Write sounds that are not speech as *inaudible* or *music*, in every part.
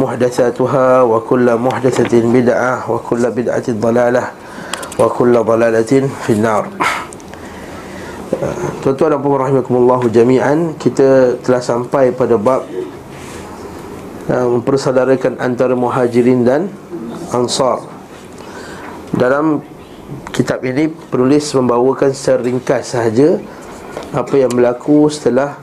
محدثاتها وكل محدثة بدعة وكل بدعة ضلالة وكل ضلالة في النار Tuan-tuan dan puan rahimakumullah jami'an Kita telah sampai pada bab uh, Mempersaudarakan antara muhajirin dan ansar Dalam kitab ini penulis membawakan secara ringkas sahaja Apa yang berlaku setelah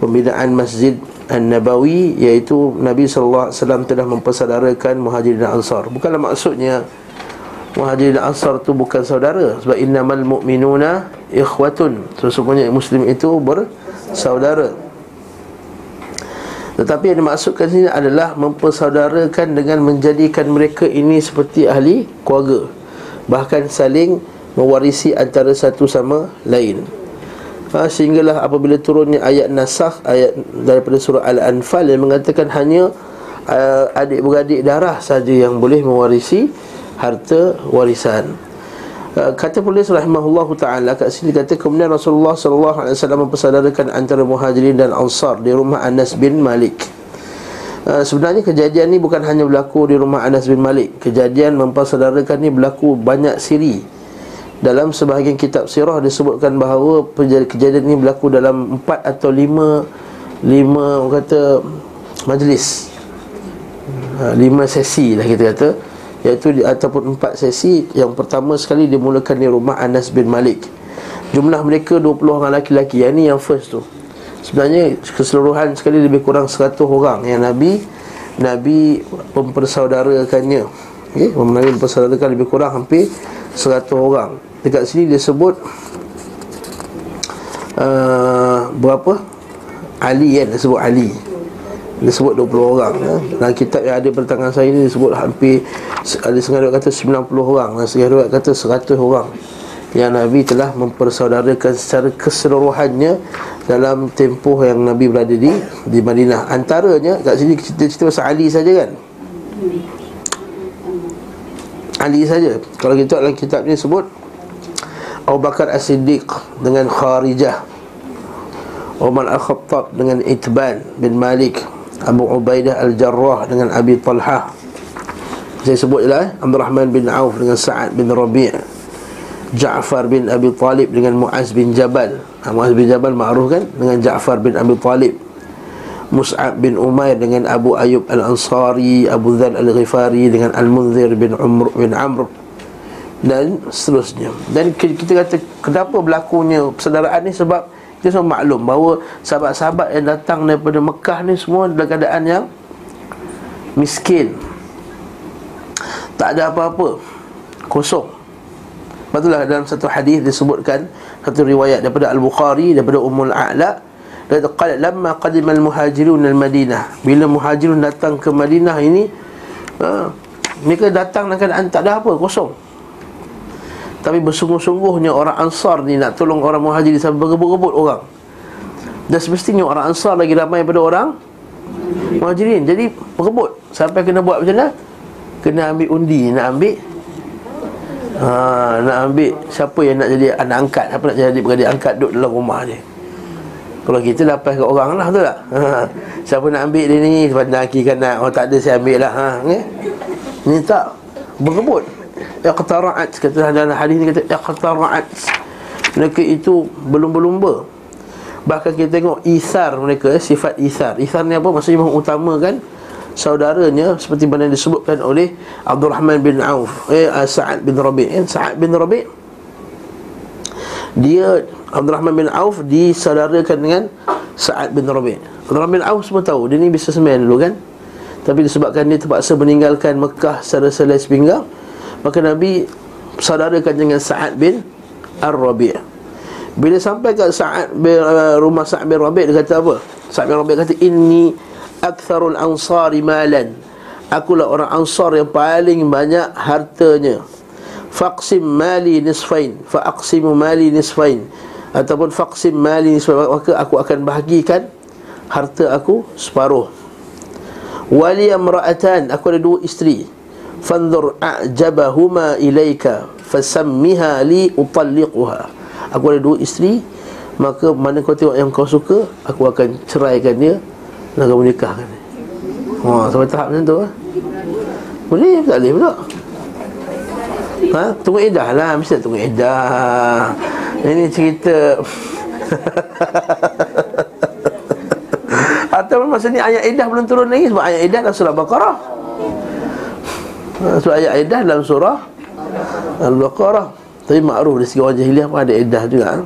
Pembinaan Masjid An-Nabawi Iaitu Nabi SAW telah mempersaudarakan muhajirin ansar. Bukanlah maksudnya Muhajirin Ansar tu bukan saudara. Sebab innamal mu'minuna ikhwatun. Sesungguhnya Muslim itu bersaudara. Tetapi yang dimaksudkan sini adalah Mempersaudarakan dengan menjadikan mereka ini Seperti ahli keluarga. Bahkan saling mewarisi antara satu sama lain ha, Sehinggalah apabila turunnya ayat nasakh Ayat daripada surah Al-Anfal Yang mengatakan hanya uh, Adik-beradik darah saja yang boleh mewarisi harta warisan. Uh, kata penulis rahimahullah taala kat sini kata kemudian Rasulullah sallallahu alaihi wasallam mempersaudarakan antara Muhajirin dan Ansar di rumah Anas bin Malik. Uh, sebenarnya kejadian ni bukan hanya berlaku di rumah Anas bin Malik. Kejadian mempersaudarakan ni berlaku banyak siri. Dalam sebahagian kitab sirah disebutkan bahawa kejadian ini berlaku dalam empat atau lima lima orang kata majlis. Uh, lima sesi lah kita kata. Iaitu ataupun empat sesi. Yang pertama sekali dimulakan di rumah Anas bin Malik. Jumlah mereka 20 orang lelaki-lelaki. Yang ini yang first tu. Sebenarnya keseluruhan sekali lebih kurang 100 orang yang Nabi Nabi mempersaudarakannya okay? Nabi mempersaudarakan lebih kurang hampir 100 orang. Dekat sini dia sebut uh, berapa? Ali kan dia sebut Ali. Dia sebut 20 orang ya. Dalam kitab yang ada pada tangan saya ni Disebut hampir Ada setengah kata 90 orang. Dan setengah kata 100 orang Yang Nabi telah mempersaudarakan Secara keseluruhannya Dalam tempoh yang Nabi berada di Di Madinah. Antaranya Kat sini cerita-cerita pasal Ali saja kan Ali saja. Kalau kita dalam kitab ni sebut Abu Bakar As-Siddiq Dengan Kharijah. Umar Al-Khattab dengan Itban bin Malik. Abu Ubaidah Al-Jarrah dengan Abi Talha. Saya sebut je lah eh? Abdul Rahman bin Auf dengan Sa'ad bin Rabi' Ja'far bin Abi Talib dengan Mu'az bin Jabal. Ha, Mu'az bin Jabal ma'ruf kan? Dengan Ja'far bin Abi Talib Mus'ab bin Umair dengan Abu Ayub Al-Ansari Abu Dhal Al-Ghifari dengan Al-Munzir bin Umr bin Amr Dan seterusnya Dan kita kata Kenapa berlakunya persaudaraan ni sebab kita semua maklum bahawa sahabat-sahabat yang datang daripada Mekah ni semua dalam keadaan yang miskin. Tak ada apa-apa. Kosong. Betullah dalam satu hadis disebutkan satu riwayat daripada Al-Bukhari daripada Ummul A'la dia qala lamma qadima al-muhajirun al-Madinah bila muhajirun datang ke Madinah ini ha, mereka datang dalam keadaan tak ada apa kosong tapi bersungguh-sungguhnya orang Ansar ni nak tolong orang Muhajir sampai berebut-rebut orang. Dan semestinya orang Ansar lagi ramai daripada orang Muhajirin. Jadi berebut. Sampai kena buat macam mana? Kena ambil undi, nak ambil ha, nak ambil siapa yang nak jadi anak angkat, siapa nak jadi beradik angkat duduk dalam rumah dia. Kalau kita lapas kat orang lah tu tak? Ha, siapa nak ambil dia ni? Pandang kiri kanan. Oh tak ada saya ambil lah. Ha, okay? Ni tak berebut iqtara'at kata dalam hadis ni kata iqtara'at mereka itu belum berlumba bahkan kita tengok isar mereka sifat isar isar ni apa maksudnya mengutamakan saudaranya seperti mana disebutkan oleh Abdul Rahman bin Auf eh Sa'ad bin Rabi' eh, Sa'ad bin Rabi' dia Abdul Rahman bin Auf disaudarakan dengan Sa'ad bin Rabi' Abdul Rahman bin Auf semua tahu dia ni businessman dulu kan? Tapi disebabkan dia terpaksa meninggalkan Mekah secara selai sepinggang Maka Nabi saudarakan dengan Sa'ad bin Ar-Rabi' Bila sampai ke Sa'ad bin, uh, rumah Sa'ad bin Rabi' Dia kata apa? Sa'ad bin Rabi' kata Inni aktsarul ansari malan. Akulah orang ansar yang paling banyak hartanya Faqsim mali nisfain. Faqsimu mali nisfain. Ataupun faqsim mali nisfain. Maka aku akan bahagikan Harta aku separuh. Wali amra'atan. Aku ada dua isteri. Fanzur a'jabahuma ilaika Fasammiha li utalliquha. Aku ada dua isteri. Maka mana kau tengok yang kau suka Aku akan ceraikan dia Dan kau menikahkan dia. Wah, sampai tahap macam tu ha? Boleh tak boleh pula Ha? Tunggu edah lah. Mesti tunggu edah. Ini cerita. *laughs* Atau masa ni ayat edah belum turun lagi? Sebab ayat edah dalam surah Baqarah Sebab ayat edah dalam surah Al-Baqarah. Tapi ma'ruf di segi orang jahiliah pun ada edah juga. Ha?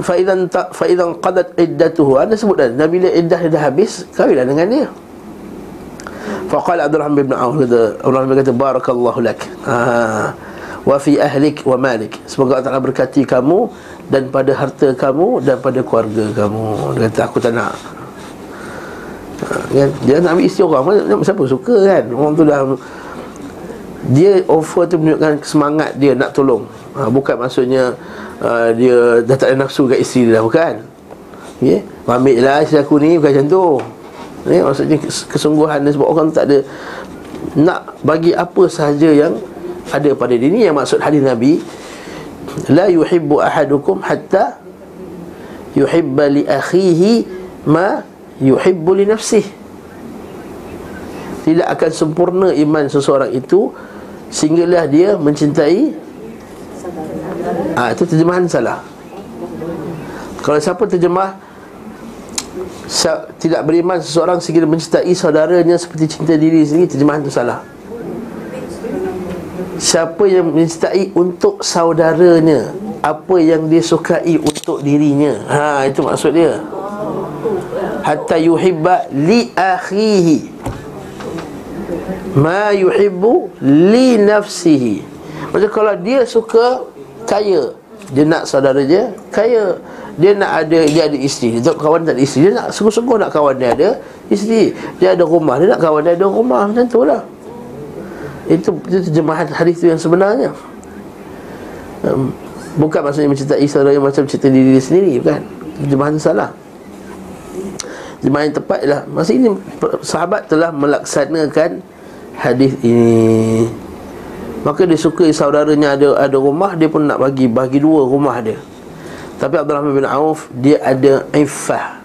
Fa'idan fa'idan qadat iddatuhu. Anda sebut dah Nabi bila iddah dah habis Kahwinlah dengan dia Faqal Abdurrahman bin Auf kata Abdurrahman kata barakallahu lak. Ha. Wa fi ahlik wa malik. Semoga Allah berkati kamu dan pada harta kamu dan pada keluarga kamu. Dia kata aku tak nak. Ha? Dia nak ambil isteri orang Siapa suka kan Orang tu dah Dia offer tu menunjukkan semangat dia nak tolong ha, Bukan maksudnya uh, Dia dah tak ada nafsu kat isteri dia dah Bukan okay? Ambil lah isteri aku ni Bukan macam tu Ni maksudnya kesungguhan sebab orang tak ada nak bagi apa sahaja yang ada pada diri ni yang maksud hadis Nabi la yuhibbu ahadukum hatta yuhibba li akhihi ma yuhibbu li nafsihi tidak akan sempurna iman seseorang itu sehinggalah dia mencintai ah itu terjemahan salah. Kalau siapa terjemah tidak beriman seseorang sehingga mencintai saudaranya seperti cinta diri sendiri terjemahan itu salah. Siapa yang mencintai untuk saudaranya apa yang dia sukai untuk dirinya? Ha itu maksud dia. Hatta yuhibba li akhihi. Ma yuhibbu li nafsihi. Macam kalau dia suka kaya. Dia nak saudara dia kaya dia nak ada dia ada isteri. Dia kawan tak ada isteri. Dia nak sungguh-sungguh nak kawan dia ada isteri. Dia ada rumah. Dia nak kawan dia ada rumah. Macam tu lah. Itu, itu terjemahan hadis tu yang sebenarnya. Um, bukan maksudnya mencintai saudara yang macam cerita diri dia sendiri bukan. Terjemahan salah. Terjemahan yang tepat ialah masa ini sahabat telah melaksanakan hadis ini. Maka dia suka saudaranya ada ada rumah dia pun nak bagi bagi dua rumah dia tapi Abdul Rahman bin Auf Dia ada iffah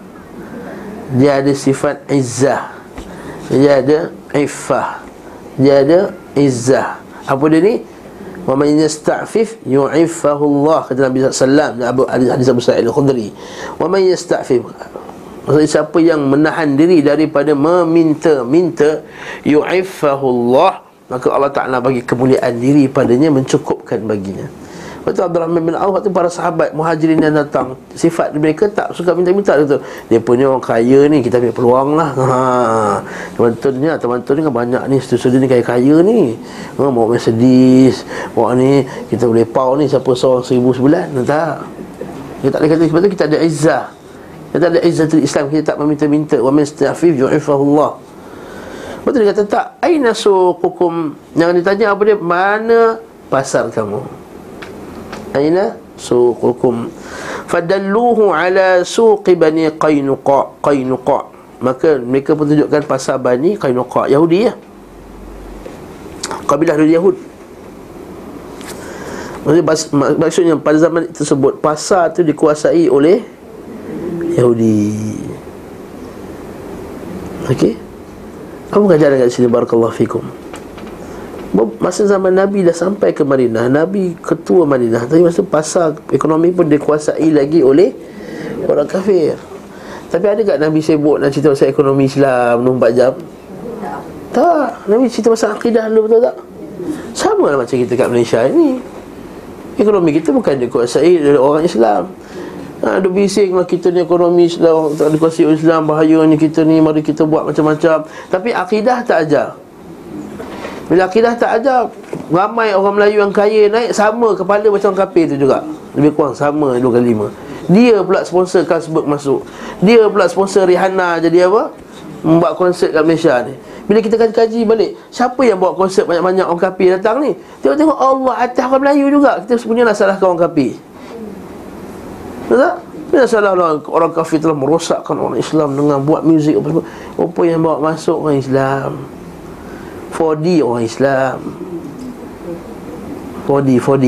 Dia ada sifat izzah Dia ada iffah Dia ada izzah Apa dia ni? Wa man yasta'fif yu'iffahu Allah kata Nabi sallallahu alaihi wasallam hadis Abu Sa'id al-Khudri. Wa man yasta'fif Maksudnya siapa yang menahan diri daripada meminta-minta yu'iffahu Allah maka Allah Taala bagi kemuliaan diri padanya mencukupkan baginya. Lepas tu Abdul bin Auf tu para sahabat muhajirin yang datang Sifat mereka tak suka minta-minta tu Dia punya orang kaya ni kita ambil peluang lah. *laughs* Ha. Teman-teman ni teman-teman ni kan banyak ni Studi ni kaya-kaya ni. Ha, Bawa Mercedes Bawa ni kita boleh pau ni siapa seorang seribu sebulan Tak? Kita tak boleh kata sebab tu kita ada izzah. Kita ada izzah Islam Kita tak meminta-minta. Wa min sta'fif ju'ifahullah Lepas tu dia kata tak Aina suqukum? Yang ditanya apa dia Mana pasar kamu aina? Suqukum. Fadalluhu ala suqi bani qainuqa qainuqa maka mereka pun tunjukkan pasar bani qainuqa yahudi ya? Kabilah dari yahud. Maksudnya pada zaman tersebut pasar itu dikuasai oleh yahudi. Okey? Apa pengajaran kat sini? Barakallahu fikum Masa zaman Nabi dah sampai ke Madinah Nabi ketua Madinah Tapi masa pasar ekonomi pun dikuasai lagi oleh Orang kafir. Tapi ada tak Nabi sibuk nak cerita pasal ekonomi Islam 24 jam? Tak. Nabi cerita pasal akidah dulu betul tak? Sama lah macam kita kat Malaysia ini Ekonomi kita bukan dikuasai oleh orang Islam. Ha, Ada bising lah kita ni ekonomi Islam Tak dikuasai Islam Bahayanya kita ni Mari kita buat macam-macam. Tapi akidah tak ajar bila akidah tak ada Ramai orang Melayu yang kaya naik Sama kepala macam kafir tu juga. Lebih kurang sama dua kali lima. Dia pula sponsor Carlsberg masuk. Dia pula sponsor Rihanna jadi apa? Membuat konsert kat Malaysia ni. Bila kita kaji-kaji balik Siapa yang buat konsep banyak-banyak orang kafir datang ni? Tengok-tengok Allah atas orang Melayu juga. Kita sebenarnya salahkan orang kafir. Betul tak? Bila salah orang, kafir telah merosakkan orang Islam dengan buat muzik apa Apa yang bawa masuk orang Islam 4D orang Islam 4D 4D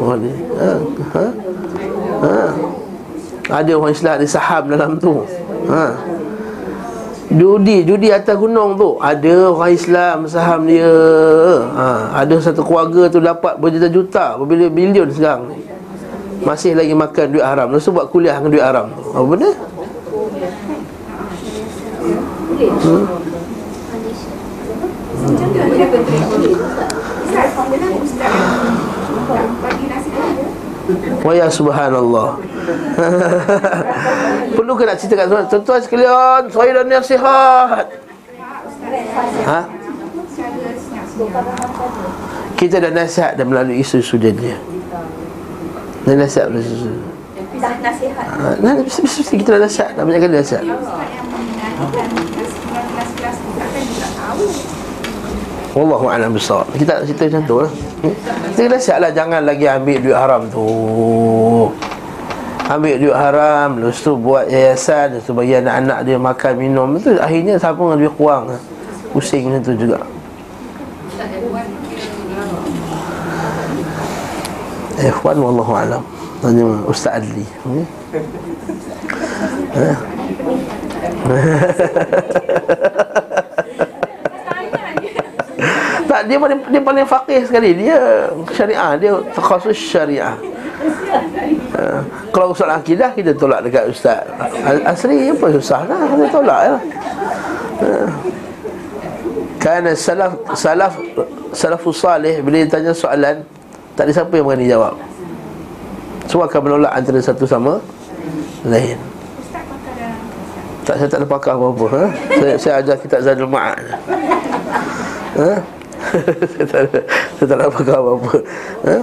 4D ha? Ha? Ha? Ada orang Islam ada saham dalam tu ha? Judi, judi atas gunung tu Ada orang Islam saham dia ha? Ada satu keluarga tu dapat berjuta-juta Berbilion-bilion sekarang masih lagi makan duit haram Lepas tu buat kuliah dengan duit haram Apa benda? Hmm? Waya subhanallah. *laughs* Perlu ke nak cerita kat tuan Tuan-tuan sekalian Saya dah nasihat Ha? Kita dah nasihat dan melalui isu-isu dia dan nasihat pada susu Dah nasihat. Ha, kita dah nasihat Dah banyak kali nasihat Wallahu a'lam bishawab. Kita nak cerita macam tu lah. Kita kena siaplah jangan lagi ambil duit haram tu. Ambil duit haram, lepas tu buat yayasan, lepas tu bagi anak-anak dia makan minum. Itu akhirnya siapa dengan lebih kurang. Pusing macam tu juga. Ikhwan wallahu alam. Tanya Ustaz Adli. Hmm? *laughs* *laughs* *laughs* tak dia paling dia paling faqih sekali. Dia syariah, dia khusus syariah. Uh, *laughs* kalau usul akidah kita tolak dekat ustaz asri apa susah lah kita tolak ya. Uh, kerana salaf salaf salafus salih bila ditanya soalan tak ada siapa yang berani jawab Semua akan menolak antara satu sama lain tak, saya tak ada pakar apa-apa ha? saya, saya ajar kitab Zadul Ma'ad ha? Saya, tak ada, ada pakar apa-apa. Ha?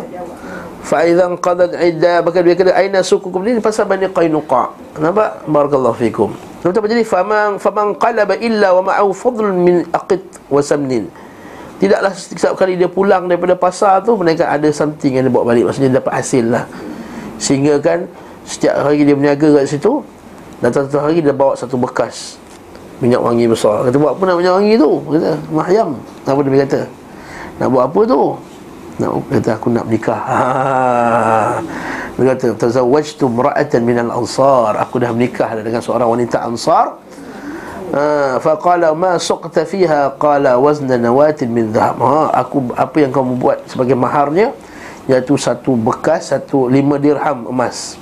Fa'idhan qadat idda. Bahkan dia kata Aina sukukum? Ni Pasal Bani Qainuqa. Nampak? Barakallahu fikum. Nampak jadi? Faman, faman qalaba illa wa ma'au fadl min aqit wa samnin. Tidaklah setiap kali dia pulang daripada pasar tu Mereka ada something yang dia bawa balik. Maksudnya dia dapat hasil lah. Sehingga kan Setiap hari dia berniaga kat situ Datang satu hari dia bawa satu bekas Minyak wangi besar. Kata buat apa nak minyak wangi tu? Kata mahyam Apa dia kata? Nak buat apa tu? Nak kata aku nak menikah *laughs* Dia kata Tazawajtu mra'atan minal ansar. Aku dah menikah dengan seorang wanita ansar. Ha, faqala ma suqta fiha? Qala wazna nawatin min dhahab. Ha, aku apa yang kamu buat sebagai maharnya iaitu satu bekas satu lima dirham emas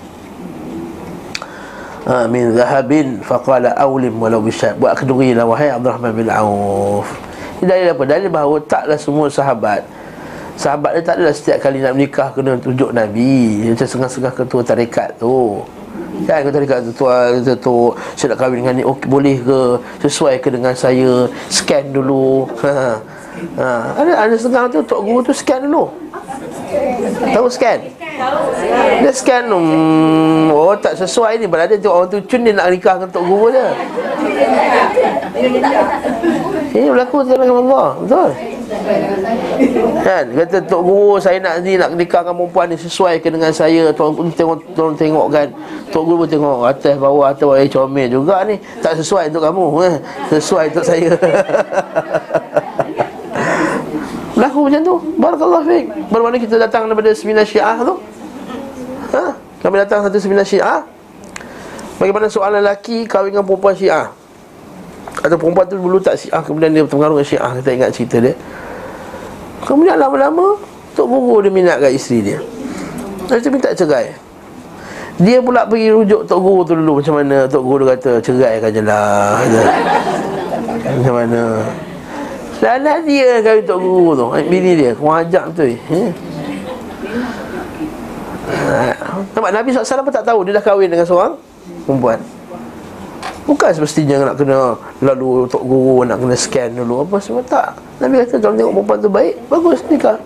ha, min dhahabin faqala awlim walau bisyad buat keduri lah wahai Abdurrahman bin Auf dalil apa dalil bahawa taklah semua sahabat sahabat dia tak adalah setiap kali nak menikah kena tunjuk Nabi macam sengah-sengah ketua tarekat tu Kan kata dekat tuan kata tu saya nak kahwin dengan ni okey boleh ke sesuai ke dengan saya scan dulu. *laughs* Ha. Ha. Ada ada setengah tu tok guru tu scan dulu. Tahu scan? Dia scan um, Oh tak sesuai ni Berada tu orang tu Cun dia nak nikah dengan tok guru dia Ini berlaku dengan Allah Betul Kan kata tok guru saya nak ni nak nikah dengan perempuan ni sesuai ke dengan saya tolong tengok tolong tengok kan. Tok guru pun tengok atas bawah atas bawah eh, comel juga ni. Tak sesuai untuk kamu eh. Sesuai untuk saya. *laughs* Berlaku macam tu. Barakallahu fiik. Baru mana kita datang daripada seminar Syiah tu? Ha? Kami datang satu seminar Syiah. Bagaimana soalan lelaki kahwin dengan perempuan Syiah? Atau perempuan tu dulu tak Syiah Kemudian dia terpengaruh dengan Syiah Kita ingat cerita dia Kemudian lama-lama Tok Guru dia minat kat isteri dia Lepas tu minta cerai Dia pula pergi rujuk Tok Guru tu dulu Macam mana Tok Guru kata Cerai kan je lah Macam mana Salah dia kahwin Tok Guru tu. Bini dia Kau ajak tu eh. Nampak Nabi SAW pun tak tahu Dia dah kahwin dengan seorang Perempuan. Bukan semestinya nak kena Lalu Tok Guru nak kena scan dulu Apa semua tak. Nabi kata kalau tengok perempuan tu baik Bagus nikah.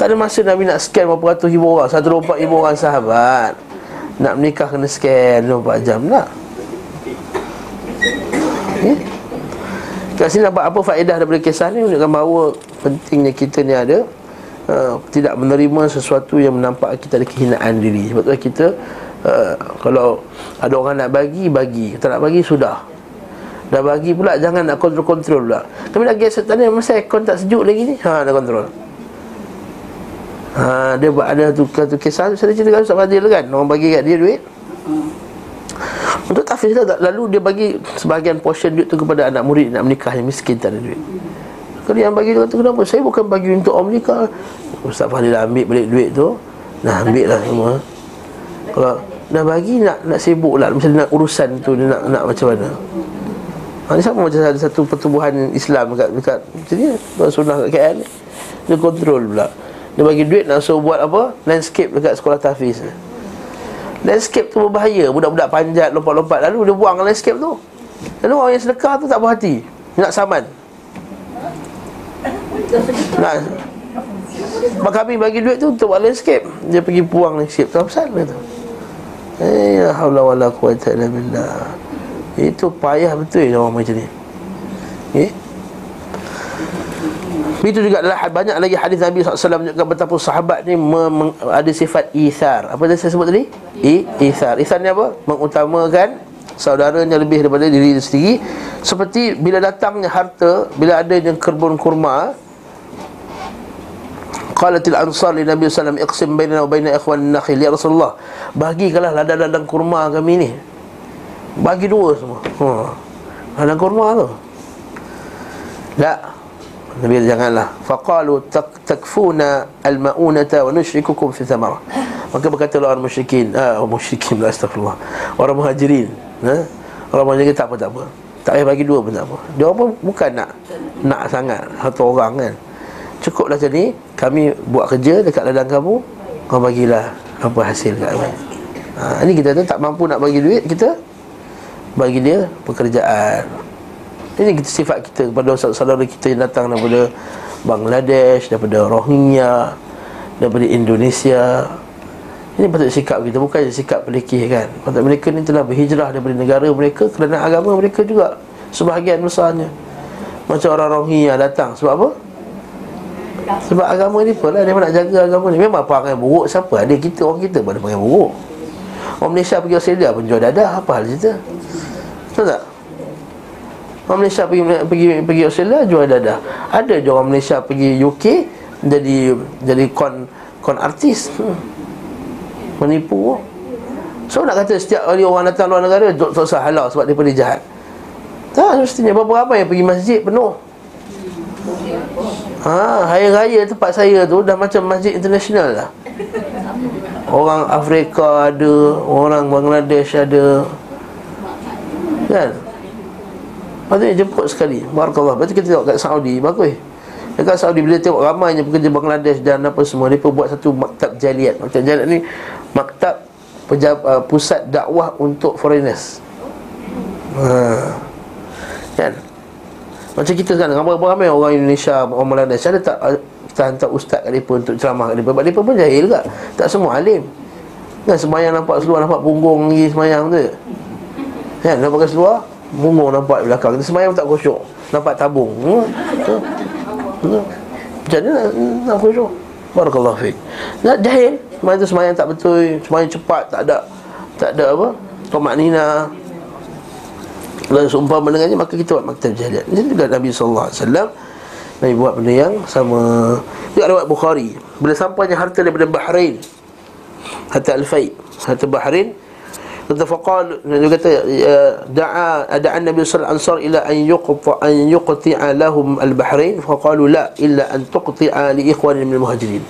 Tak ada masa Nabi nak scan berapa ratus ribu orang Satu empat ribu orang sahabat. Nak menikah kena scan 24 jam tak eh? Kat sini nampak apa faedah daripada kisah ni? Menunjukkan bahawa pentingnya kita ni ada uh, Tidak menerima sesuatu yang menampak kita ada kehinaan diri. Sebab tu kita uh, Kalau ada orang nak bagi, bagi. Tak nak bagi, sudah. Dah bagi pula, jangan nak kontrol-kontrol pula. Tapi lagi setan ni, masa aircon tak sejuk lagi ni? Haa, nak kontrol. Ha, dia buat ada tu, tu kisah tu Saya cerita Ustaz Fadil kan? Orang bagi kat dia duit untuk tahfiz tak Lalu dia bagi Sebahagian portion duit tu Kepada anak murid Nak menikah yang miskin Tak ada duit. Kalau yang bagi dia kata Kenapa? Saya bukan bagi untuk orang menikah. Ustaz Fadil ambil balik duit tu. Nah ambil lah semua. Kalau Dah bagi nak nak sibuk lah. Macam nak urusan tu Dia nak, nak macam mana? Ha, Ini sama macam ada satu pertumbuhan Islam dekat, dekat Macam ni Tuan Sunnah kat KL ni Dia kontrol pula. Dia bagi duit nak suruh buat apa? Landscape dekat sekolah tahfiz. ni Landscape tu berbahaya. Budak-budak panjat lompat-lompat. Lalu dia buang landscape tu. Lalu orang yang sedekah tu tak berhati Nak saman. Nak. Maka kami bagi duit tu untuk buat landscape. Dia pergi buang landscape tu. Apa dia tu? Eh ya haula wala quwata illa billah. Itu payah betul orang macam ni. Okay itu juga adalah banyak lagi hadis Nabi SAW menunjukkan betapa sahabat ni ada sifat ithar. Apa yang saya sebut tadi? I, ithar. Ithar ni apa? Mengutamakan saudaranya lebih daripada diri sendiri. Seperti bila datangnya harta, bila ada yang kerbun kurma, Qalatil ansar li Nabi SAW Iqsim bainana wa baina ikhwan nakhil Ya Rasulullah Bagikanlah ladang-ladang kurma kami ni Bagi dua semua ha. Ladang kurma tu Tak Nabi janganlah. Faqalu takfuna almaunata wa nushrikukum fi thamara. Maka berkata orang musyrikin ah oh, musyrikin la astagfirullah. Orang muhajirin ha? Orang muhajirin tak apa tak tak payah bagi dua pun tak apa. Dia apa bukan nak nak sangat satu orang kan. Cukuplah ni kami buat kerja dekat ladang kamu kau bagilah apa hasil kat kami ha, ini kita tak mampu nak bagi duit kita bagi dia pekerjaan ini kita sifat kita kepada saudara kita yang datang daripada Bangladesh, daripada Rohingya, daripada Indonesia. Ini patut sikap kita bukan sikap pelikih kan. Patut mereka ni telah berhijrah daripada negara mereka kerana agama mereka juga sebahagian besarnya. Macam orang Rohingya datang sebab apa? Sebab agama ni pula dia nak jaga agama ni. Memang perangai buruk siapa? Ada kita orang kita pada perangai buruk. Orang Malaysia pergi Australia pun jual dadah apa hal cerita? Betul tak? Orang Malaysia pergi pergi pergi Australia jual dadah. Ada je orang Malaysia pergi UK jadi jadi kon kon artis. Hmm. Menipu. So nak kata setiap kali orang datang luar negara tak usah halal sebab dia pergi jahat. Tak mestinya berapa ramai yang pergi masjid penuh. Ha, hari raya tempat saya tu dah macam masjid international lah. Orang Afrika ada, orang Bangladesh ada. Kan? Patutnya jemput sekali. Barakallah. Lepas kita tengok kat Saudi. Bagus. Dekat Saudi bila tengok ramainya pekerja Bangladesh dan apa semua Mereka buat satu maktab jaliat. Maktab jaliat ni Maktab pejab, uh, pusat dakwah untuk foreigners. Ha. Kan? Macam kita kan Ramai-ramai orang Indonesia Orang Bangladesh Ada tak uh, kita hantar ustaz kat mereka untuk ceramah kat mereka? Sebab mereka pun jahil tak Tak semua alim. Kan semayang nampak seluar Nampak punggung lagi semayang tu. Kan nampak seluar Bungung nampak di belakang. Kita semayang tak khusyuk Nampak tabung. Hmm? Hmm? Macam mana nak, nak khusyuk Barakallahu fiqh Nak jahil. Semayang tu semayang tak betul. Semayang cepat. Tak ada Tak ada apa. Tomak nina. Dan seumpama dengannya Maka kita buat maktab jahiliat. Ini juga Nabi SAW Nabi buat benda yang sama. Ada buat Bukhari. Bila sampainya harta daripada Bahrain. Harta Al-Fai Harta Bahrain kata faqal dia kata ya, da'a ada Nabi sallallahu alaihi wasallam ila an yuqta an yuqti'a lahum al-bahrain. Faqalu la illa an tuqti'a li ikhwan min al-muhajirin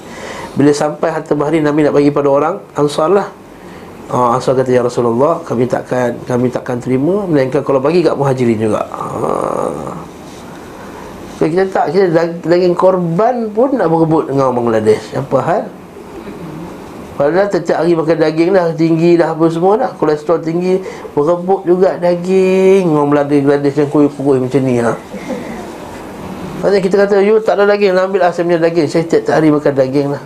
bila sampai harta bahrain Nabi nak bagi pada orang ansar lah. Ha, Ansar kata Ya Rasulullah Kami takkan kami takkan terima Melainkan kalau bagi kat muhajirin juga. Ha. Kita tak Kita daging korban pun Nak berebut dengan orang Bangladesh. Apa hal Padahal setiap hari makan daging dah Tinggi dah apa semua dah. Kolesterol tinggi Berebut juga daging. Orang Bangladesh yang kuih-kuih macam ni ha? Maksudnya kita kata You tak ada daging Ambil asam punya daging. Saya tiap-tiap hari makan daging lah.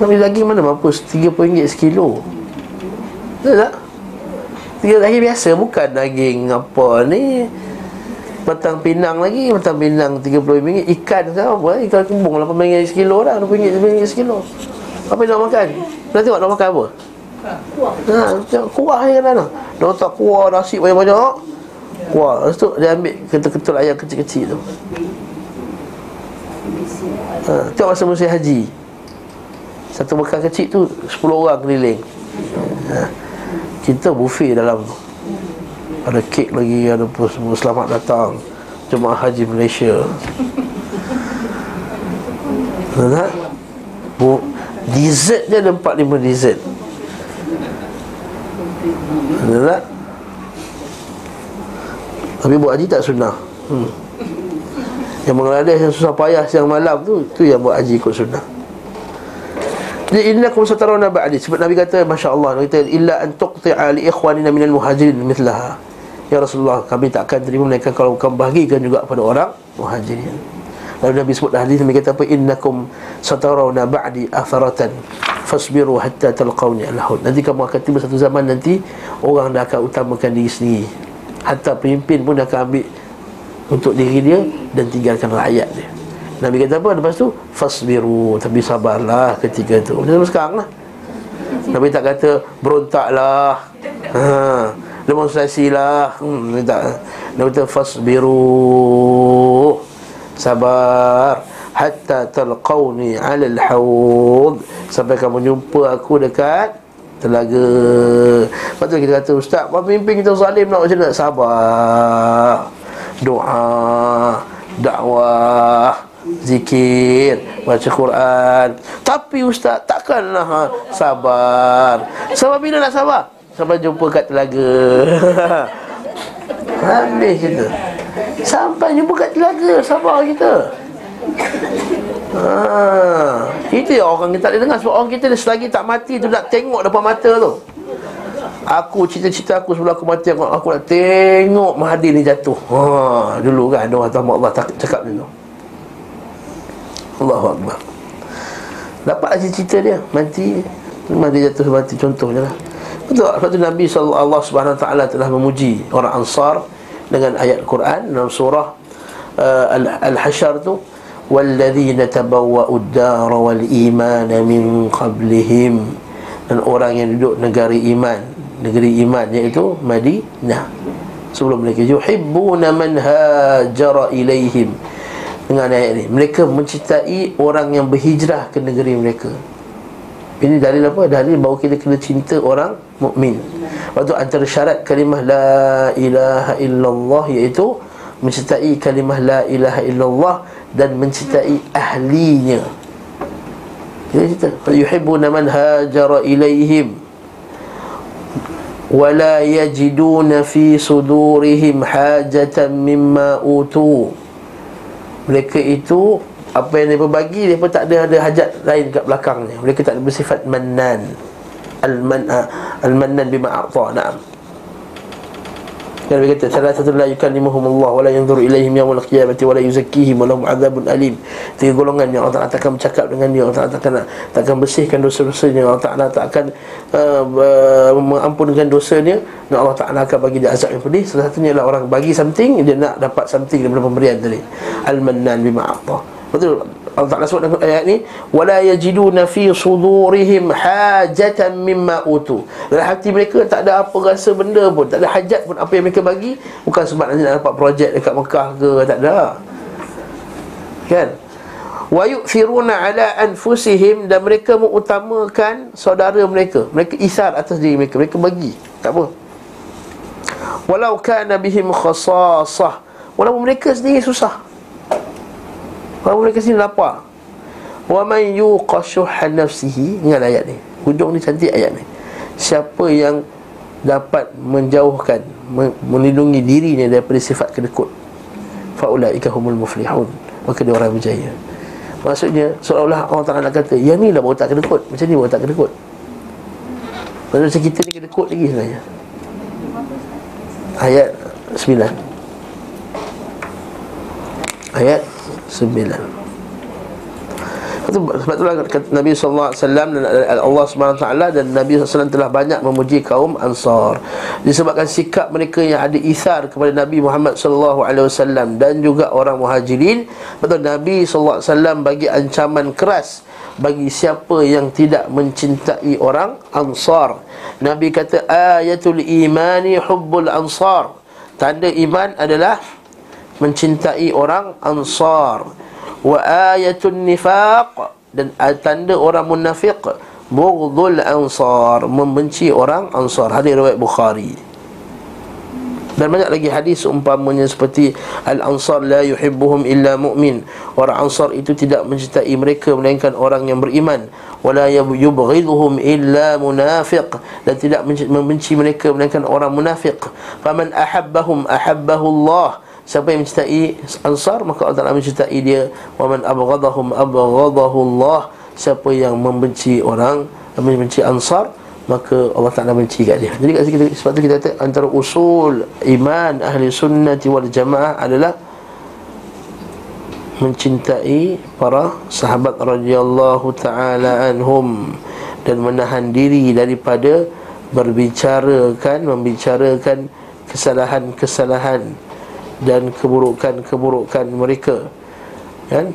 Ambil daging mana? Mampu RM30 sekilo. Betul tak? Tiga daging biasa Bukan daging apa ni Batang pinang lagi Batang pinang RM30 Ikan sekarang apa Ikan kembung RM8 sekilo dah RM2 RM9 sekilo. Apa yang nak makan? Nak tengok nak makan apa? Ha, kuah ni kan Dia letak kuah nasi banyak-banyak. Kuah. Lepas tu dia ambil ketul-ketul ayam kecil-kecil tu. Ha, Tengok masa musim haji. Satu bekal kecil tu 10 orang keliling. Ha, Kita buffet dalam tu Ada kek lagi Ada pun semua. Selamat datang Jemaah Haji Malaysia. Betul Bu, dessert je ada 4-5 dessert. Betul tak? Tapi buat haji tak sunnah. Hmm. Yang Bangladesh yang susah payah siang malam tu tu yang buat haji ikut sunnah. Jadi innakum satarawna ba'di. Sebab Nabi kata Masya Allah kata Illa an tuqti'a li ikhwanina minal muhajirin mithlaha Ya Rasulullah Kami tak akan terima mereka Kalau kamu bahagikan juga pada orang Muhajirin Lalu Nabi sebut hadis Nabi kata apa? Innakum satarawna ba'di atharatan Fasbiru hatta talqawni alahud Nanti kamu akan tiba satu zaman nanti Orang dah akan utamakan diri sendiri. Hatta pemimpin pun akan ambil Untuk diri dia Dan tinggalkan rakyat dia. Nabi kata apa? Lepas tu Fasbiru Tapi sabarlah ketika itu Macam sekarang lah. Nabi tak kata Berontaklah. Ha, Demonstrasi lah hmm, tak Nabi kata Fasbiru Sabar hatta talqawni 'ala al-hawd sampai kamu jumpa aku dekat telaga. Lepas tu kita kata ustaz, pemimpin kita zalim nak macam mana? Sabar. Doa, dakwah, zikir, baca Quran. Tapi ustaz takkanlah ha? sabar. Sampai bila nak sabar? Sampai jumpa kat telaga. *laughs* Habis kita. Sampai jumpa kat telaga, sabar kita. Ha, itu yang orang kita tak dengar sebab orang kita selagi tak mati tu nak tengok depan mata tu. Aku cita-cita aku sebelum aku mati aku, aku nak tengok Mahathir ni jatuh. Ha, dulu kan ada orang Allah tak cakap dulu. Allahu akbar. Dapat cita-cita dia mati Mahathir jatuh mati contohnya lah. Betul tak? Lepas tu? Nabi Allah SWT telah memuji orang Ansar Dengan ayat Quran dalam surah uh, Al-Hashar tu وَالَّذِينَ تَبَوَّأُ الدَّارَ وَالْإِيمَانَ مِنْ قَبْلِهِمْ Dan orang yang duduk negara iman Negeri iman iaitu Madinah. Sebelum mereka يُحِبُّونَ مَنْ هَاجَرَ إِلَيْهِمْ Dengan ayat ini Mereka mencintai orang yang berhijrah ke negeri mereka ini dalil apa? Dalil bahawa kita kena cinta orang mukmin. Waktu antara syarat kalimah la ilaha illallah iaitu mencintai kalimah la ilaha illallah dan mencintai ahlinya. Dia cerita, "Yuhibbuna man hajara ilaihim la yajiduna fi sudurihim hajatan mimma utu." Mereka itu apa yang mereka bagi mereka tak ada ada hajat lain kat belakangnya. Mereka tak ada bersifat mannan. Al-man'a al-mannan bima a'ta. Naam. Dan Nabi kata salah satu la yukallimuhum Allah wala yanzuru ilaihim yaumil qiyamati wala yuzakkihim wa lahum adzabun alim. Tiga golongan yang Allah Taala akan bercakap dengan dia, Allah Taala takkan takkan bersihkan dosa-dosanya, Allah Taala tak akan uh, uh, mengampunkan dosanya dan Allah Taala akan bagi dia azab yang pedih. Salah satunya adalah orang bagi something dia nak dapat something daripada pemberian tadi. Al-mannan bima. Betul? Allah Ta'ala sebut dalam ayat ni wala yajiduna fi sudurihim hajatan mimma utu. Dalam hati mereka tak ada apa rasa benda pun tak ada hajat pun apa yang mereka bagi bukan sebab nak dapat projek dekat Mekah ke tak ada. Kan? Wa yu'thiruna ala anfusihim dan mereka mengutamakan saudara mereka. Mereka isar atas diri mereka mereka bagi. Tak apa. Walau kana bihim khasasah walaupun mereka sendiri susah kalau mereka sini lapar. Wa man yuqashuha nafsihi Ingat ayat ni. Hujung ni cantik ayat ni. Siapa yang dapat menjauhkan Melindungi dirinya daripada sifat kedekut Fa'ulaika humul muflihun. Maka dia orang berjaya. Maksudnya seolah-olah Allah Ta'ala kata Yang ni lah baru tak kedekut. Macam ni baru tak kedekut. Maksudnya kita ni kedekut lagi sebenarnya. Ayat 9 Ayat sembilan sebab itulah kata Nabi alaihi wasallam dan Allah taala dan Nabi SAW telah banyak memuji kaum Ansar. Disebabkan sikap mereka yang ada isar kepada Nabi Muhammad alaihi wasallam dan juga orang Muhajirin, betul Nabi alaihi wasallam bagi ancaman keras bagi siapa yang tidak mencintai orang Ansar. Nabi kata ayatul imani hubbul ansar. Tanda iman adalah mencintai orang Ansar. Wa ayatun nifaq dan tanda orang munafik bughdul ansar membenci orang ansar. Hadis riwayat bukhari. Dan banyak lagi hadis umpamanya seperti al-ansar la yuhibbuhum illa mu'min. Orang ansar itu tidak mencintai mereka melainkan orang yang beriman. Wala yubghidhuhum illa munafiq. Dan tidak membenci mereka melainkan orang munafik faman ahabbahum ahabbahu Allah Siapa yang mencintai Ansar Maka Allah Ta'ala mencintai dia. Wa man abghadahum abghadahu Allah. Siapa yang membenci orang Membenci Ansar Maka Allah Ta'ala benci kat dia. Jadi kat sini sebab tu kita kata Antara usul iman ahli sunnati wal jamaah adalah Mencintai para sahabat radhiyallahu ta'ala anhum Dan menahan diri daripada Berbicarakan Membicarakan kesalahan-kesalahan dan keburukan-keburukan mereka kan?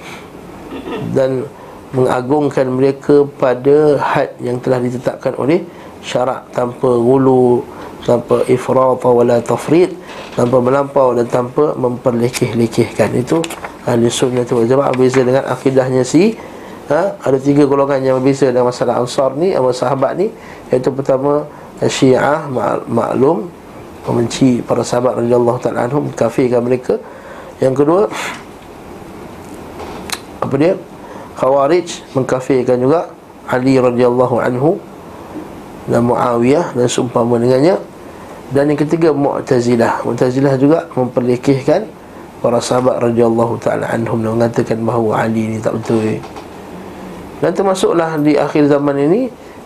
Dan mengagungkan mereka pada had yang telah ditetapkan oleh syarak tanpa gulu tanpa ifrat wala tafrid tanpa melampau dan tanpa memperlekeh-lekehkan itu ahli sunnah wal jamaah berbeza dengan akidahnya si ha? ada tiga golongan yang berbeza dalam masalah ansar ni sama sahabat ni. Iaitu pertama syiah maklum membenci para sahabat radhiyallahu taala anhum kafirkan mereka. Yang kedua apa dia? Khawarij mengkafirkan juga Ali radhiyallahu anhu dan Muawiyah dan seumpama dengannya. Dan yang ketiga Mu'tazilah. Mu'tazilah juga memperlekehkan para sahabat radhiyallahu taala anhum dan mengatakan bahawa Ali ni tak betul. Dan termasuklah di akhir zaman ini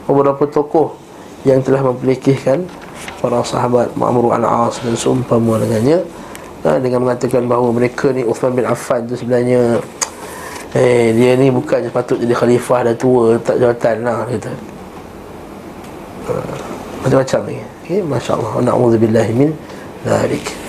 beberapa tokoh yang telah memperlekehkan para sahabat Ma'mur al-As dan seumpama dengannya ha, dengan mengatakan bahawa mereka ni Uthman bin Affan tu sebenarnya eh dia ni bukannya patut jadi khalifah dah tua tak jawatan lah kata. Ha, macam-macam ni. Okay, masya-Allah. Na'udzubillahi min dzalik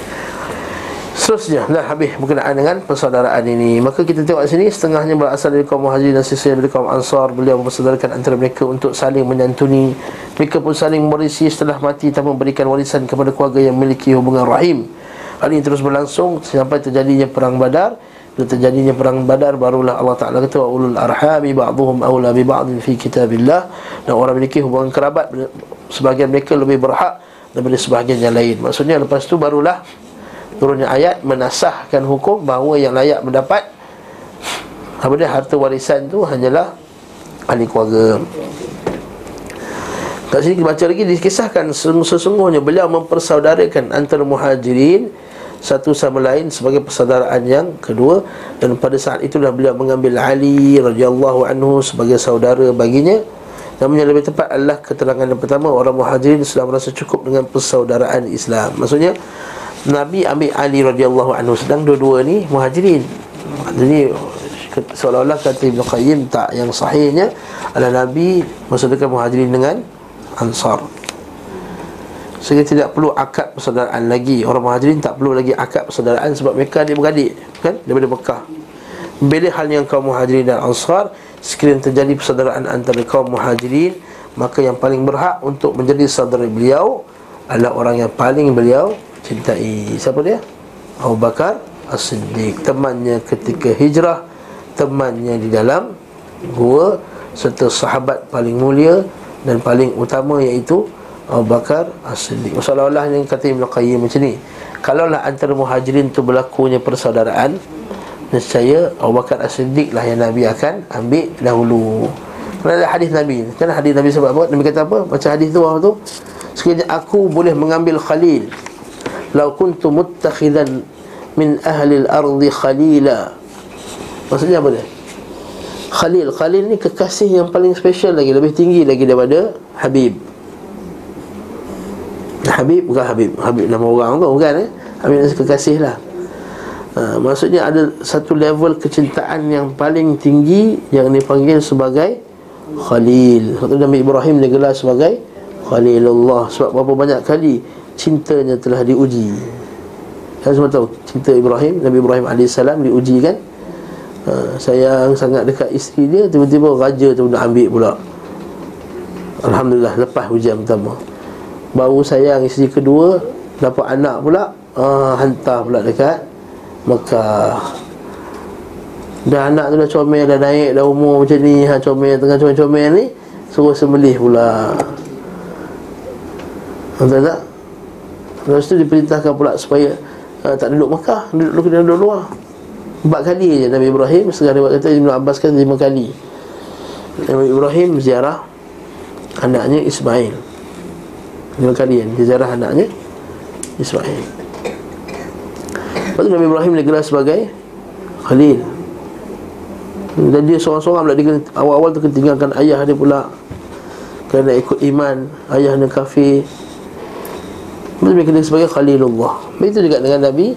Seterusnya Dah habis berkenaan dengan persaudaraan ini. Maka kita tengok sini Setengahnya berasal dari kaum muhajirin Dan sisanya dari kaum ansar. Beliau mempersaudarakan antara mereka Untuk saling menyantuni. Mereka pun saling merisi setelah mati Tanpa memberikan warisan kepada keluarga Yang memiliki hubungan rahim. Hal ini terus berlangsung Sampai terjadinya perang badar. Bila terjadinya perang badar Barulah Allah Ta'ala kata Wa ulul arhami ba'duhum awla bi ba'din fi kitabillah. Dan orang memiliki hubungan kerabat Sebagian mereka lebih berhak Daripada sebahagian yang lain. Maksudnya lepas tu barulah turunnya ayat menasahkan hukum bahawa yang layak mendapat apa dia harta warisan tu hanyalah ahli keluarga. Kat sini kita baca lagi dikisahkan sesungguhnya beliau mempersaudarakan antara muhajirin satu sama lain sebagai persaudaraan yang kedua. Dan pada saat itulah beliau mengambil Ali radhiyallahu anhu sebagai saudara baginya. Namun yang lebih tepat adalah keterangan yang pertama orang muhajirin sudah merasa cukup dengan persaudaraan Islam. Maksudnya Nabi ambil Ali radhiyallahu anhu sedang dua-dua ni muhajirin. Jadi seolah-olah kata Ibn Qayyim tak yang sahihnya adalah Nabi maksudkan muhajirin dengan ansar. Sehingga tidak perlu akad persaudaraan lagi Orang muhajirin tak perlu lagi akad persaudaraan Sebab mereka adik-beradik kan Daripada Mekah Bila hal yang kaum muhajirin dan ansar Sekiranya terjadi persaudaraan antara kaum muhajirin Maka yang paling berhak untuk menjadi saudara beliau Adalah orang yang paling beliau cintai siapa dia? Abu Bakar As-Siddiq. Temannya ketika hijrah temannya di dalam gua serta sahabat paling mulia dan paling utama iaitu Abu Bakar As-Siddiq. Masalah yang kata Ibn Qayyim macam ni kalaulah antara muhajirin tu berlakunya persaudaraan nescaya Abu Bakar As-Siddiq lah yang Nabi akan ambil dahulu. Kerana ada hadis Nabi kan hadis Nabi sebab apa? Nabi kata apa? Macam hadis tu tu? Sekiranya aku boleh mengambil Khalil Lau kuntu muttakhidan min ahli al-ardi khalila. Maksudnya apa dia? Khalil, Khalil ni kekasih yang paling special lagi Lebih tinggi lagi daripada Habib. Habib bukan Habib. Habib nama orang tu bukan eh? Habib ni kekasih lah. Ha, Maksudnya ada satu level kecintaan yang paling tinggi Yang dipanggil sebagai Khalil. Sebab Nabi Ibrahim digelar sebagai Khalilullah. Sebab berapa banyak kali Cintanya telah diuji. Kan semua tahu Cinta Ibrahim Nabi Ibrahim AS diuji kan? Ha, Sayang sangat dekat isteri dia Tiba-tiba raja tu nak ambil pula. Alhamdulillah lepas ujian pertama. Baru sayang isteri kedua Dapat anak pula ha, Hantar pula dekat Mekah. Dah anak tu dah comel Dah naik dah umur macam ni ha, Comel tengah comel-comel ni Suruh sembelih pula. Betul tak? Lepas tu diperintahkan pula supaya uh, Tak duduk Mekah Duduk, duduk, duduk luar. Empat kali je Nabi Ibrahim Sekarang dia kata Ibn Abbas kan lima kali. Nabi Ibrahim ziarah Anaknya Ismail. Lima kali kan Dia ziarah anaknya Ismail. Lepas tu Nabi Ibrahim digelar sebagai Khalil. Dan dia seorang-seorang pula dia Awal-awal tu kena tinggalkan ayah dia pula. Kerana ikut iman Ayah dia kafir Dia kena sebagai Khalilullah Begitu juga dengan Nabi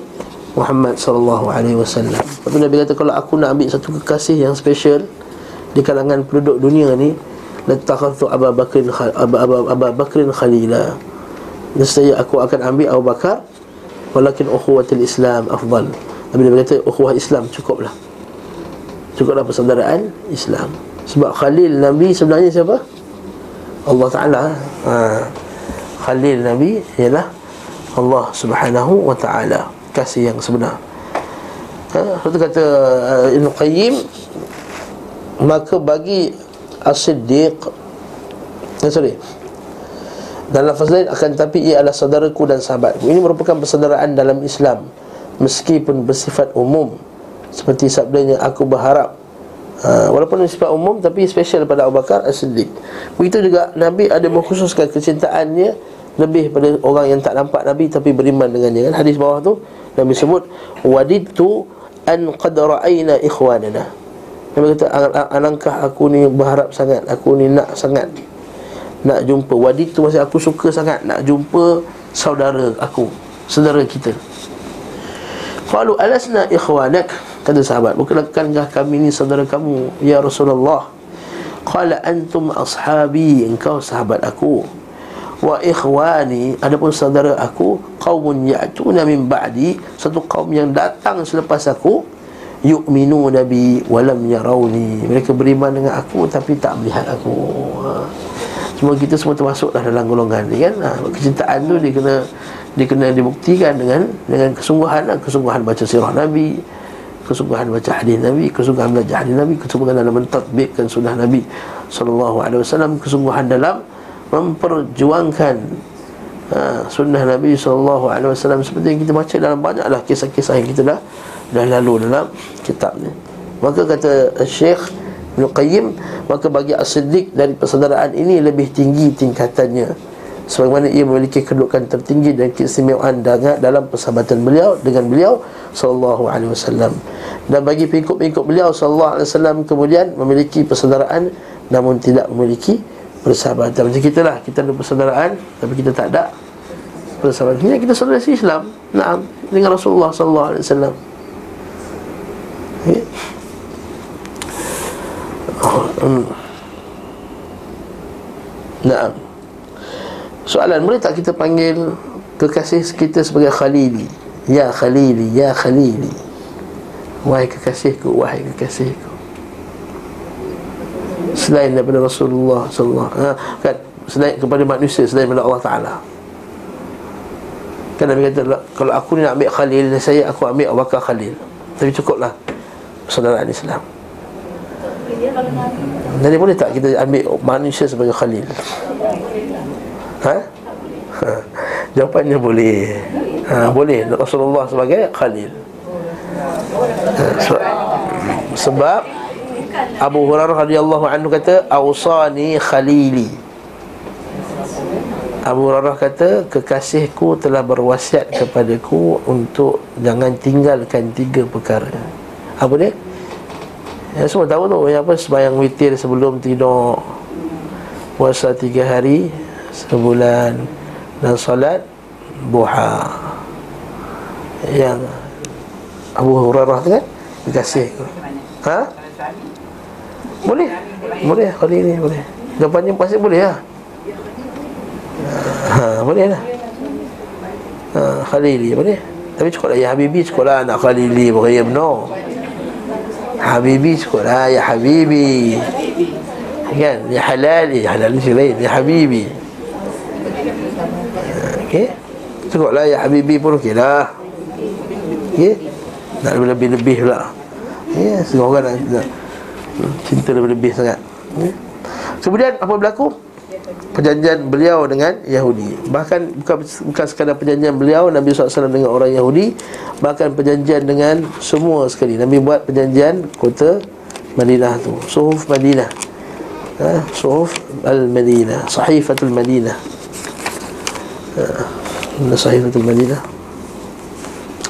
Muhammad sallallahu alaihi wasallam. Tu Nabi kata kalau aku nak ambil satu kekasih yang special di kalangan penduduk dunia ni, latakhatu Abu Bakr Abu Abu Abu Bakr Khalila. Nescaya aku akan ambil Abu Bakar walakin ukhuwatul Islam afdal. Nabi Nabi kata ukhuwah Islam cukuplah cukuplah persaudaraan Islam sebab Khalil Nabi sebenarnya siapa? Allah Ta'ala ha. Khalil Nabi ialah Allah Subhanahu Wa Ta'ala. Kasih yang sebenar. Ha. Itu kata uh, Ibn Qayyim Maka bagi As-Siddiq eh, Sorry dalam lafaz lain akan tapi ia adalah saudaraku dan sahabatku. Ini merupakan persaudaraan dalam Islam Meskipun bersifat umum. Seperti sabdanya aku berharap ha, Walaupun sifat umum Tapi special pada Abu Bakar As-Siddiq. Begitu juga Nabi ada mengkhususkan kecintaannya Lebih pada orang yang tak nampak Nabi Tapi beriman dengannya. Kan Hadis bawah tu Nabi sebut Wadidtu an qad ra'ayna ikhwanana. Nabi kata Alangkah aku ni berharap sangat Aku ni nak sangat Nak jumpa. Wadidtu maksud aku suka sangat Nak jumpa saudara aku Saudara kita. Qalu alasna ikhwanak? Kata sahabat Bukankah kami ni saudara kamu Ya Rasulullah? Qala antum ashabi. Engkau sahabat aku Wa ikhwani Adapun saudara aku Qawmun ya'tuna min ba'di Satu kaum yang datang selepas aku Yu'minu nabi Walam yarawni Mereka beriman dengan aku Tapi tak melihat aku ha. Cuma kita semua termasuklah dalam golongan ni kan ha. Kecintaan tu dia kena Dia kena dibuktikan dengan Dengan kesungguhan Kesungguhan baca sirah Nabi kesungguhan baca hadis Nabi, kesungguhan belajar hadis Nabi, kesungguhan dalam mentadbikkan sunnah Nabi sallallahu alaihi wasallam, kesungguhan dalam memperjuangkan ha, sunnah Nabi sallallahu alaihi wasallam. Seperti yang kita baca dalam banyaklah kisah-kisah yang kita dah dah lalu dalam kitab ni. Maka kata Syekh Ibn Qayyim Maka bagi As-Siddiq dari persaudaraan ini Lebih tinggi tingkatannya. Sebagaimana ia memiliki kedudukan tertinggi dan keistimewaan dalam persahabatan beliau dengan beliau sallallahu alaihi wasallam. Dan bagi pengikut-pengikut beliau sallallahu alaihi wasallam kemudian memiliki persaudaraan namun tidak memiliki persahabatan macam kita lah kita ada persaudaraan tapi kita tak ada persahabatan kita, kita saudara Islam naam dengan Rasulullah. Oh, um. Naam Soalan boleh tak kita panggil kekasih kita sebagai Khalili? Ya Khalili, ya Khalili. Wahai kekasihku, wahai kekasihku. Selain daripada Rasulullah sallallahu wasallam, kan selain kepada manusia selain daripada Allah Taala. Kan Nabi kata kalau aku ni nak ambil Khalil saya aku ambil Abu Bakar Khalil. Tapi cukuplah persaudaraan Islam. Jadi boleh tak kita ambil manusia sebagai Khalil? Ha? ha? Jawapannya boleh ha, Boleh Rasulullah sebagai Khalil ha, sebab, sebab Abu Hurairah radhiyallahu anhu kata Awsani Khalili. Abu Hurairah kata Kekasihku telah berwasiat kepadaku Untuk jangan tinggalkan tiga perkara. Apa dia? Ya, semua tahu tu. Yang apa? Sebayang witir sebelum tidur Puasa tiga hari sebulan dan salat buha yang Abu Hurairah tu kan Dikasih Ha? Boleh. Boleh kali ni boleh. Jawapannya pasti boleh lah ha, Boleh lah. Ha, Khalili boleh. Tapi cukup lah Ya Habibi cukup lah Nak Khalili Berayam no Habibi cukup lah Ya Habibi. Kan? Ya Halali Ya Halali si lain Ya Habibi. Okey. Cukup lah Ya Habibi pun okey lah. Okey. Nak lebih-lebih pula. Ya Semua orang nak, nak Cinta lebih-lebih sangat? Kemudian apa berlaku? Perjanjian beliau dengan Yahudi. Bahkan bukan, bukan sekadar perjanjian beliau Nabi SAW dengan orang Yahudi. Bahkan perjanjian dengan semua sekali. Nabi buat perjanjian kota Madinah tu. Suhuf Madinah. Ha? Suhuf Al-Madinah. Sahifatul Madinah. Ha? Sahifatul Madinah?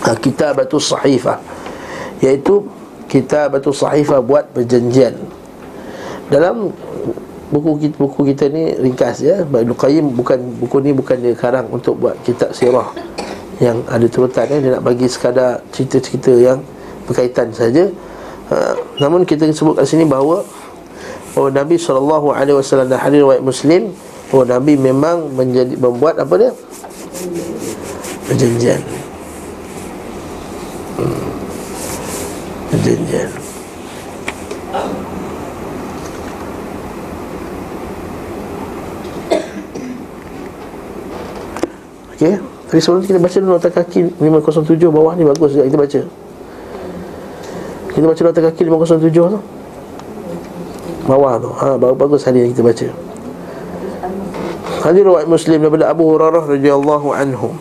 Ha, Kitabatul Sahifah Iaitu Kitabatul Sahifah buat perjanjian. Dalam buku kita, buku kita ni ringkas ya. Ibnu Qayyim bukan buku ni bukan dia karang untuk buat kitab sirah yang ada turutan ya dia nak bagi sekadar cerita-cerita yang berkaitan saja. Ha, namun kita sebut kat sini bahawa oh Nabi sallallahu alaihi wasallam dan hadis riwayat Muslim oh Nabi memang menjadi membuat apa dia? Perjanjian. Hmm. Perjanjian Okey. Tapi sebelum kita baca nota kaki 507 bawah ni bagus juga kita baca. Kita baca nota kaki 507 tu. Bawah tu. Ha bagus hadis yang kita baca. Hadis riwayat Muslim daripada Abu Hurairah radhiyallahu anhu.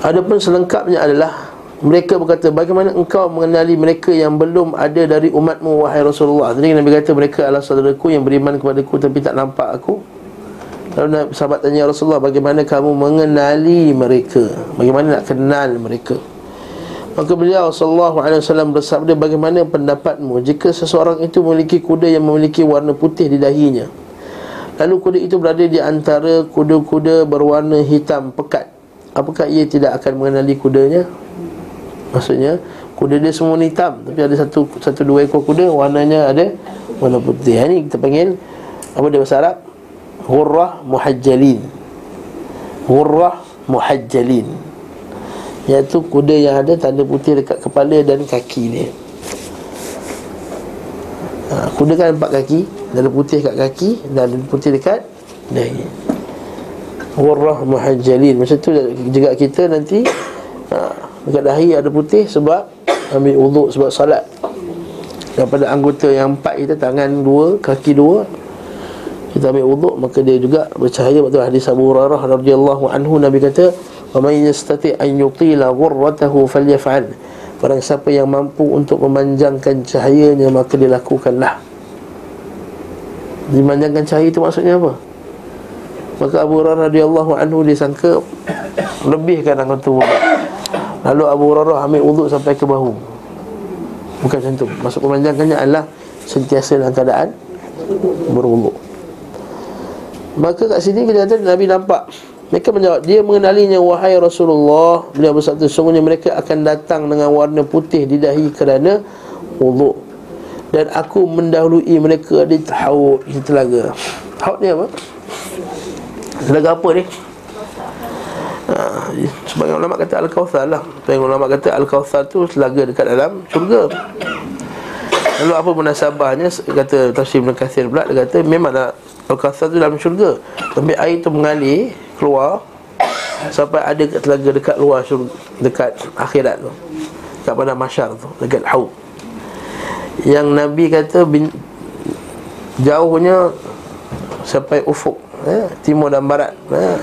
Adapun selengkapnya adalah mereka berkata bagaimana engkau mengenali mereka yang belum ada dari umatmu wahai Rasulullah? Jadi Nabi kata mereka adalah saudaraku yang beriman kepada aku tapi tak nampak aku. Lalu sahabat tanya Rasulullah bagaimana kamu mengenali mereka? Bagaimana nak kenal mereka? Maka beliau sallallahu alaihi wasallam bersabda bagaimana pendapatmu? Jika seseorang itu memiliki kuda yang memiliki warna putih di dahinya Lalu kuda itu berada di antara kuda-kuda berwarna hitam pekat Apakah ia tidak akan mengenali kudanya? Maksudnya kuda dia semua hitam tapi ada satu satu dua ekor kuda warnanya ada warna putih. Ini kita panggil apa dia bahasa Arab? Hurrah muhajjalin. Hurrah muhajjalin. Iaitu kuda yang ada tanda putih dekat kepala dan kaki dia. Ha, kuda kan empat kaki Tanda putih dekat kaki Dan putih dekat dahi Hurrah muhajjalin Macam tu juga kita nanti ha, Dekat dahi ada putih sebab Ambil uduk sebab salat Daripada anggota yang empat kita Tangan dua, kaki dua Kita ambil uduk Maka dia juga bercahaya Waktu hadis Abu Hurairah radhiyallahu anhu Nabi kata وَمَنْ يَسْتَطِعْ أَنْ يُطِيلَ غُرَّتَهُ فَلْيَفْعَلْ Barang siapa yang mampu untuk memanjangkan cahayanya Maka dilakukanlah Dimanjangkan cahaya itu maksudnya apa? Maka Abu Hurairah radhiyallahu anhu disangka Lebihkan anggota budak Lalu Abu Hurairah ambil wuduk sampai ke bahu. Bukan macam tu. Maksud pemanjangkannya adalah Sentiasa dalam keadaan Berwuduk. Maka kat sini kita kata Nabi nampak Mereka menjawab Dia mengenalinya Wahai Rasulullah. Beliau bersabda Sungguhnya mereka akan datang Dengan warna putih di dahi Kerana Wuduk. Dan aku mendahului mereka Di tahawud Di telaga. Tahawud ni apa? Telaga apa ni? ha, Sebagai ulama kata Al-Kawthar lah. Sebagai ulama kata Al-Kawthar tu Selaga dekat dalam syurga. Lalu apa munasabahnya? Kata Tafsir Ibn Kathir pula Dia kata memanglah Al-Kawthar tu dalam syurga. Tapi air tu mengalir Keluar Sampai ada telaga dekat luar syurga Dekat akhirat tu. Dekat pada masyar tu Dekat haud Yang Nabi kata bin, Jauhnya Sampai ufuk eh, Timur dan barat. Eh.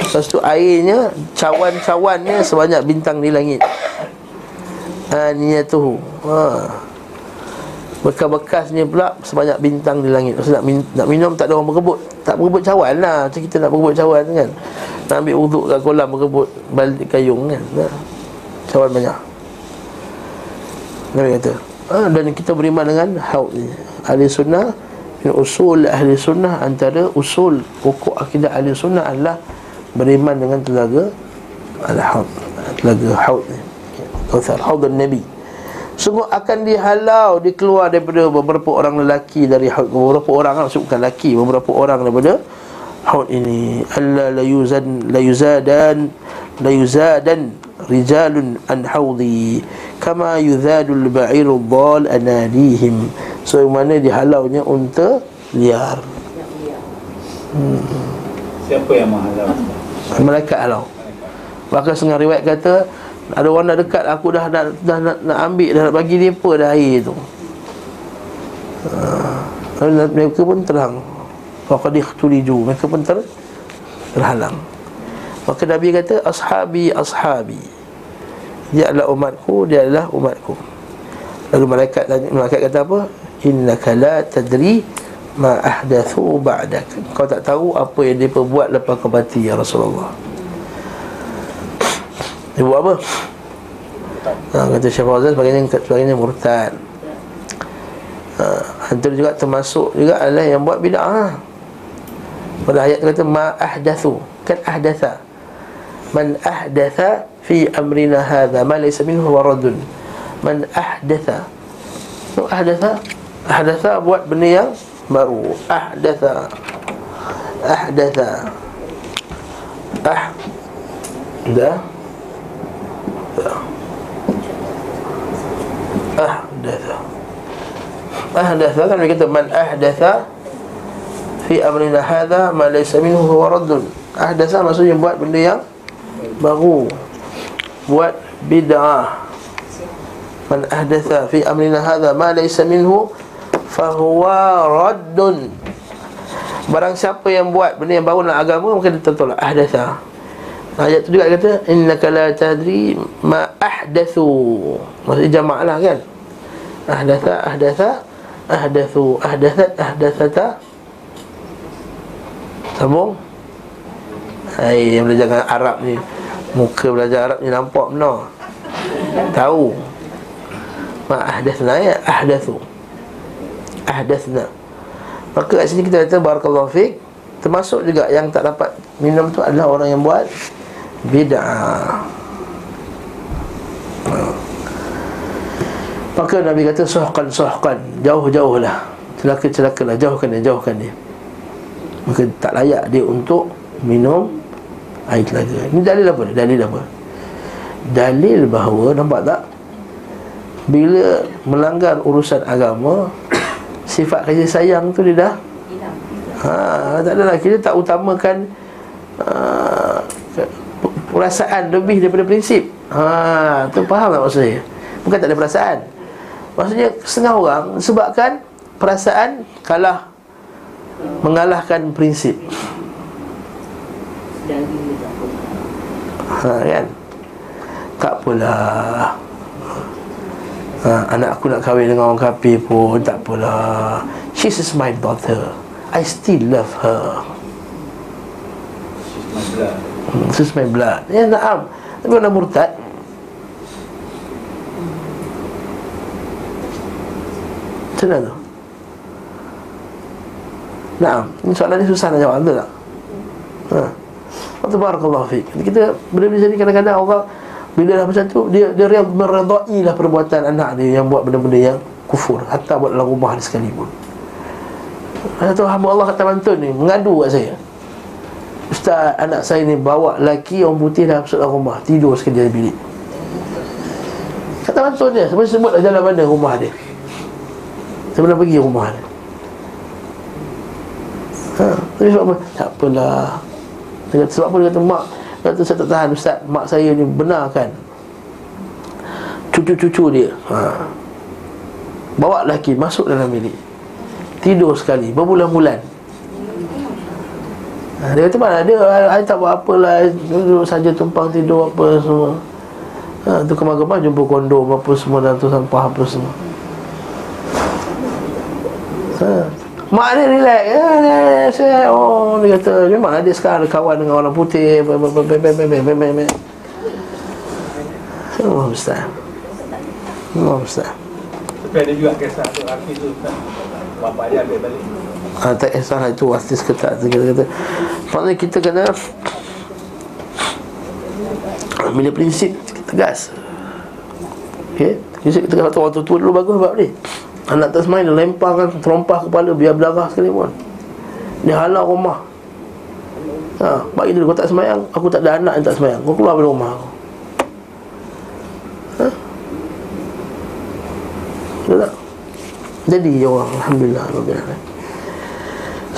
Lepas tu airnya Cawan-cawannya sebanyak bintang di langit. Aniyatuhu ha. Bekas-bekasnya pula Sebanyak bintang di langit. Maksud nak, min- nak minum tak ada orang berebut. Tak berebut cawan lah. Macam kita nak berebut cawan kan. Nak ambil uduk kat kolam berebut Balik kayung kan. Ha. Cawan banyak. Nabi kata ha, Dan kita beriman dengan Haud ni. Ahli sunnah Usul ahli sunnah Antara usul pokok akidah ahli sunnah adalah beriman dengan telaga al-haud telaga haud ni. Kautsar haud nabi sungguh akan dihalau dikeluar daripada beberapa orang lelaki dari haud. Beberapa orang lah bukan lelaki beberapa orang daripada haud ini alla la yuzan la yuzadan la yuzadan rijalun an haudi kama yuzadul ba'iru dhal anadihim so mana dihalaunya unta liar Hmm. Siapa yang menghalau? Malaikat halau. Bahkan setengah riwayat kata ada orang nak dekat aku dah nak dah, nak, nak ambil dah nak bagi dia apa dah air tu. Uh, mereka pun terang. Faqad ikhtuliju. Mereka pun ter, terhalang. Maka Nabi kata ashabi ashabi. Dia adalah umatku, dia adalah umatku. Lalu malaikat malaikat kata apa? Innaka la tadri ma ahdathu ba'dak kau tak tahu apa yang dia perbuat lepas kau mati ya Rasulullah dia buat apa ha, kata Syekh Fawzan sebagainya, sebagainya murtad ha, juga termasuk juga adalah yang buat bid'ah pada ayat kata ma ahdathu. Kan ahdatha. Man ahdatha fi amrina hadha ma laysa minhu waradun man ahdatha. Ahdatha? Ahdatha buat benda yang baru. Ahdatha. Ahdatha. Ah. Dah. Ahdatha. Ahdatha. Kan kita man ahdatha fi amrina hadha ma laysa minhu huwa raddun. Ahdatha maksudnya buat benda yang baru. Buat bid'ah. Man ahdatha fi amrina hadha ma laysa minhu fahuwa raddun. Barang siapa yang buat benda yang baru dalam agama dia tertolak ahdatha. Ayat tu juga kata Innaka la tadri ma ahdathu. Maksudnya jamak lah kan. Ahdatha, ahdatha Ahdathu, ahdathat, ahdathata Sambung? Hai, yang belajar Arab ni. Muka belajar Arab ni nampak benar. Tahu? Ma ahdathna ya, ahdathu ahdathna Maka kat sini kita kata Barakallahu fiqh Termasuk juga yang tak dapat minum tu adalah orang yang buat Bid'ah. Maka Nabi kata Sohkan, sohkan. Jauh-jauh lah. Celaka-celaka lah. Jauhkan dia, jauhkan dia Maka tak layak dia untuk Minum air telaga Ini dalil apa? Dalil apa? Dalil bahawa Nampak tak? Bila melanggar urusan agama *coughs* sifat kasih sayang tu dia dah ha, tak adalah kita tak utamakan uh, perasaan lebih daripada prinsip ha, tu faham tak maksud saya bukan tak ada perasaan maksudnya setengah orang sebabkan perasaan kalah mengalahkan prinsip. Ha, kan? Tak apalah. Ha, Anak aku nak kahwin dengan orang kafir pun Tak apalah. She's is my daughter. I still love her. She's my blood. Ya naam. Tapi orang murtad. Macam mana tu? Naam. Ini soalan ni susah nak jawab. Betul tak? Ha. Barakallahu fiqh Kita benda-benda jadi kadang-kadang Allah bila dah macam tu Dia dia meredai lah perbuatan anak dia Yang buat benda-benda yang kufur. Hatta buat dalam rumah dia sekalipun. Ada tu hamba Allah kata bantun ni Mengadu kat saya. Ustaz anak saya ni bawa lelaki Orang putih dah masuk dalam rumah Tidur sekali dalam bilik. Kata bantun dia Sebab sebut lah jalan mana rumah dia. Sebelum pergi rumah dia Tapi sebab apa? Tak apalah. Sebab apa dia kata mak Kata saya tak tahan Ustaz. Mak saya ni benarkan Cucu-cucu dia. Ha. Bawa lelaki Masuk dalam bilik. Tidur sekali Berbulan-bulan. Ha, Dia kata mana Dia saya tak buat apalah Duduk saja tumpang tidur Apa semua. Ha, Tu kemar-kemar Jumpa kondom Apa semua Dan tu sampah Apa semua. Ha Mak dia relax. Ya, ya, ya, saya, Oh dia kata Memang dia sekarang ada kawan dengan orang putih. Allah Ustaz Allah Ustaz Tapi ada juga kisah tu Hafiz tu Bapak dia ambil balik. Ha, Tak kisah itu artis ke tak Kita kata. Maksudnya kita kena Bila prinsip tegas. Okay Prinsip tegas. Waktu tua dulu bagus sebab ni Anak tak semain dia lemparkan Terompah kepala Biar berdarah sekali pun. Dia halau rumah. Ha, Bagi dia Kau tak semayang Aku tak ada anak yang tak semayang. Kau keluar dari rumah aku. Ha? Jadi ya Allah Alhamdulillah Alhamdulillah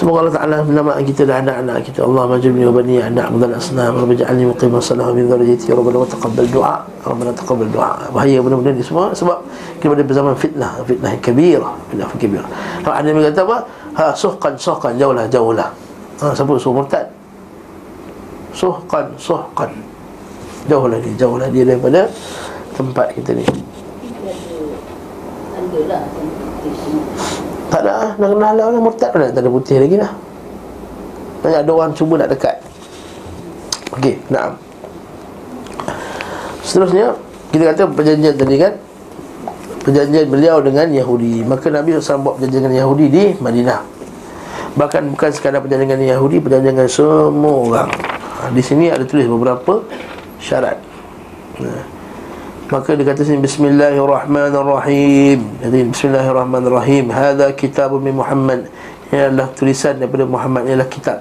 Semoga Allah Ta'ala nama kita dan anak-anak kita. Allah majibni wa bani anak Mudan asnam. Rabbi ja'alni muqimah salah Min dharajati Rabbana wa taqabbal du'a. Rabbana taqabbal du'a. Bahaya benar-benar ni semua Sebab kita pada berzaman fitnah. Fitnah yang kabira Fitnah yang kabira Kalau ada yang kata apa? Ha suhkan suhkan Jauhlah jauhlah. Ha siapa suh murtad? Suhkan suhkan Jauhlah dia Jauhlah dia daripada Tempat kita ni. Alhamdulillah tak ada lah. Nak kenal lah Murtad pun tak ada putih lagi lah. Banyak ada orang cuba nak dekat. Okey, nak Seterusnya Kita kata perjanjian tadi kan? Perjanjian beliau dengan Yahudi. Maka Nabi SAW buat perjanjian dengan Yahudi di Madinah. Bahkan bukan sekadar perjanjian dengan Yahudi Perjanjian dengan semua orang. Ha, Di sini ada tulis beberapa syarat. Nah Maka dia kata sini Bismillahirrahmanirrahim. Jadi Bismillahirrahmanirrahim. Hada kitab min Muhammad. Ini adalah tulisan daripada Muhammad. Ini adalah kitab.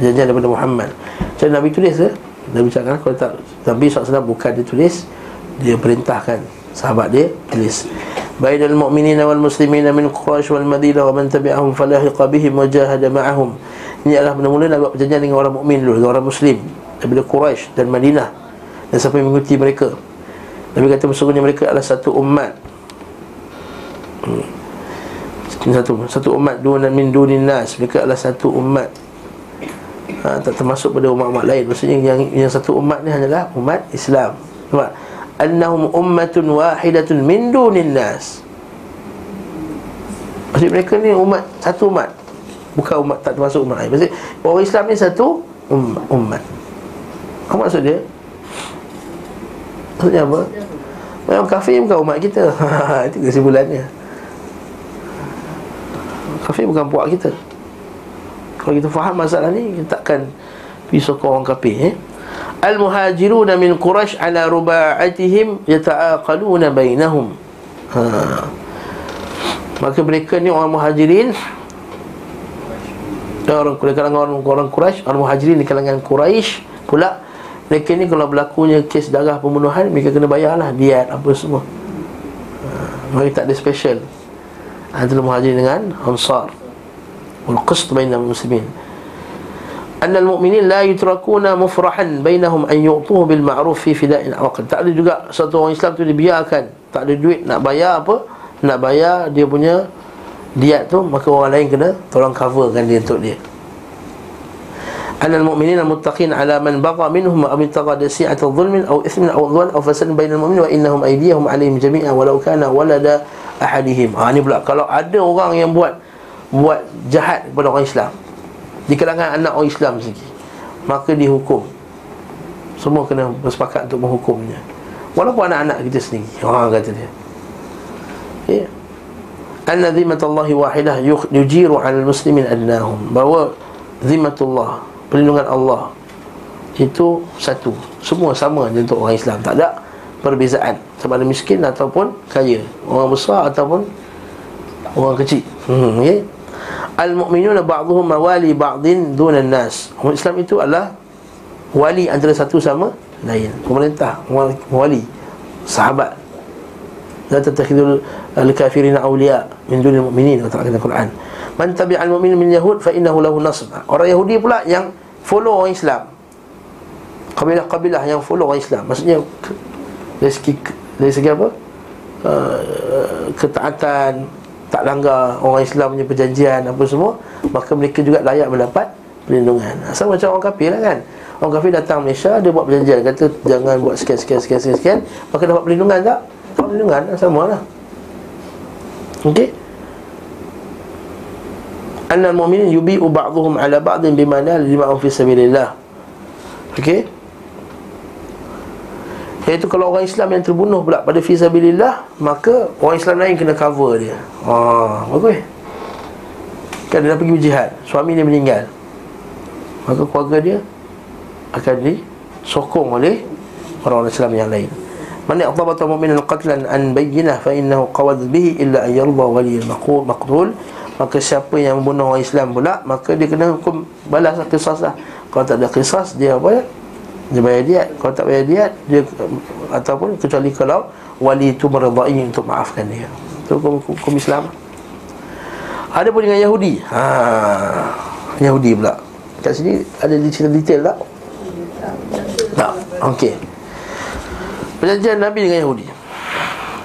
Perjanjian daripada Muhammad. Jadi Nabi tulis ke? Nabi cakap kalau tak Nabi SAW bukan dia tulis Dia perintahkan Sahabat dia tulis. Bain al-mu'minin wal muslimin min Quraish wal Madinah wa man tabi'ahum falahiqa bihim wa jahada ma'ahum. Ini adalah mula-mula Nabi buat perjanjian dengan orang mukmin dulu, dengan orang muslim. Daripada Quraisy dan Madinah. Dan siapa yang mengikuti mereka. Nabi kata sesungguhnya mereka adalah satu umat. Hmm. satu satu umat dua min dunin nas mereka adalah satu umat. Ha, tak termasuk pada umat-umat lain. Maksudnya yang yang satu umat ni hanyalah umat Islam. Nampak? Annahum ummatun wahidatun min dunin nas maksud mereka ni umat satu umat. Bukan umat tak termasuk umat lain. Maksud orang Islam ni satu umat, umat. apa maksud dia Maksudnya apa? Orang kafir bukan umat kita *laughs* Itu kesimpulannya Kafir bukan puak kita Kalau kita faham masalah ni Kita takkan pergi sokong orang kafir eh? Al-muhajiruna min Qurash ala ruba'atihim yata'aqaluna bainahum ha. Maka mereka ni orang muhajirin Orang kalangan orang, orang Quraisy, orang muhajirin di kalangan Quraisy pula mereka ni kalau berlakunya kes darah pembunuhan Mereka kena bayarlah diat apa semua. Ha, Mereka tak ada special. Antara muhajir dengan Ansar. Wal-qist bainam muslimin Annal mu'minin la yutrakuna mufrahan bainahum an yu'tuhu bil ma'ruf fi fida'in awaqad Tak ada juga satu orang Islam tu dibiarkan. Tak ada duit nak bayar apa Nak bayar dia punya diat tu Maka orang lain kena tolong coverkan dia untuk dia أن المؤمنين المتقين على من بغى منهم أو ابتغى سيعة ظلم أو إثم أو عدوان أو فساد بين المؤمنين وإنهم أيديهم عليهم جميعا ولو كان ولد أحدهم ha, ini pula kalau ada orang yang buat buat jahat kepada orang Islam di kalangan anak orang Islam sendiri maka dihukum semua kena bersepakat untuk menghukumnya walaupun anak-anak kita sendiri orang kata dia ya anna zimmatullahi wahidah yujiru 'ala al-muslimin adnahum bahawa zimmatullah perlindungan Allah. Itu satu. Semua sama je untuk orang Islam. Tak ada perbezaan. Sama ada miskin ataupun kaya. Orang besar ataupun orang kecil. Hmm okey. Al mu'minuna ba'dhum mawali ba'din dunan nas. Orang Islam itu adalah wali antara satu sama lain. Pemerintah wali sahabat. La tattakhidul al-kafirin awliya min dunil mu'minin kata Al-Quran Man tabi'al mu'min min Yahud fa innahu lahu nasr. Orang Yahudi pula yang follow orang Islam. Kabilah-kabilah yang follow orang Islam. Maksudnya dari segi dari segi apa? Uh, ketaatan tak langgar orang Islam punya perjanjian apa semua maka mereka juga layak mendapat perlindungan sama macam orang kafir lah kan orang kafir datang Malaysia dia buat perjanjian kata jangan buat sekian sekian sekian sekian, sekian maka dapat perlindungan tak? dapat perlindungan sama lah ok anna al-mu'minin yubi'u ba'dhum 'ala ba'din bima nal lima'u fi sabilillah. Okey. Iaitu kalau orang Islam yang terbunuh pula pada fi sabilillah, maka orang Islam lain kena cover dia. Ha, bagus. Kan dia dah pergi berjihad, suami dia meninggal. Maka keluarga dia akan di disokong oleh orang-orang Islam yang lain man yaqtabata mu'minan qatlan an bayyinah fa innahu qawad bihi illa an yarda wali al maqtul maka siapa yang membunuh orang Islam pula maka dia kena hukum balas kisah lah. Kalau tak ada kisah dia apa ya dia bayar diat. Kalau tak bayar diat dia ataupun kecuali kalau wali itu meredai untuk maafkan dia. Itu hukum, hukum Islam. Ada pun dengan Yahudi. Ha Yahudi pula. Kat sini ada cerita detail tak? Tak. Okey. Perjanjian Nabi dengan Yahudi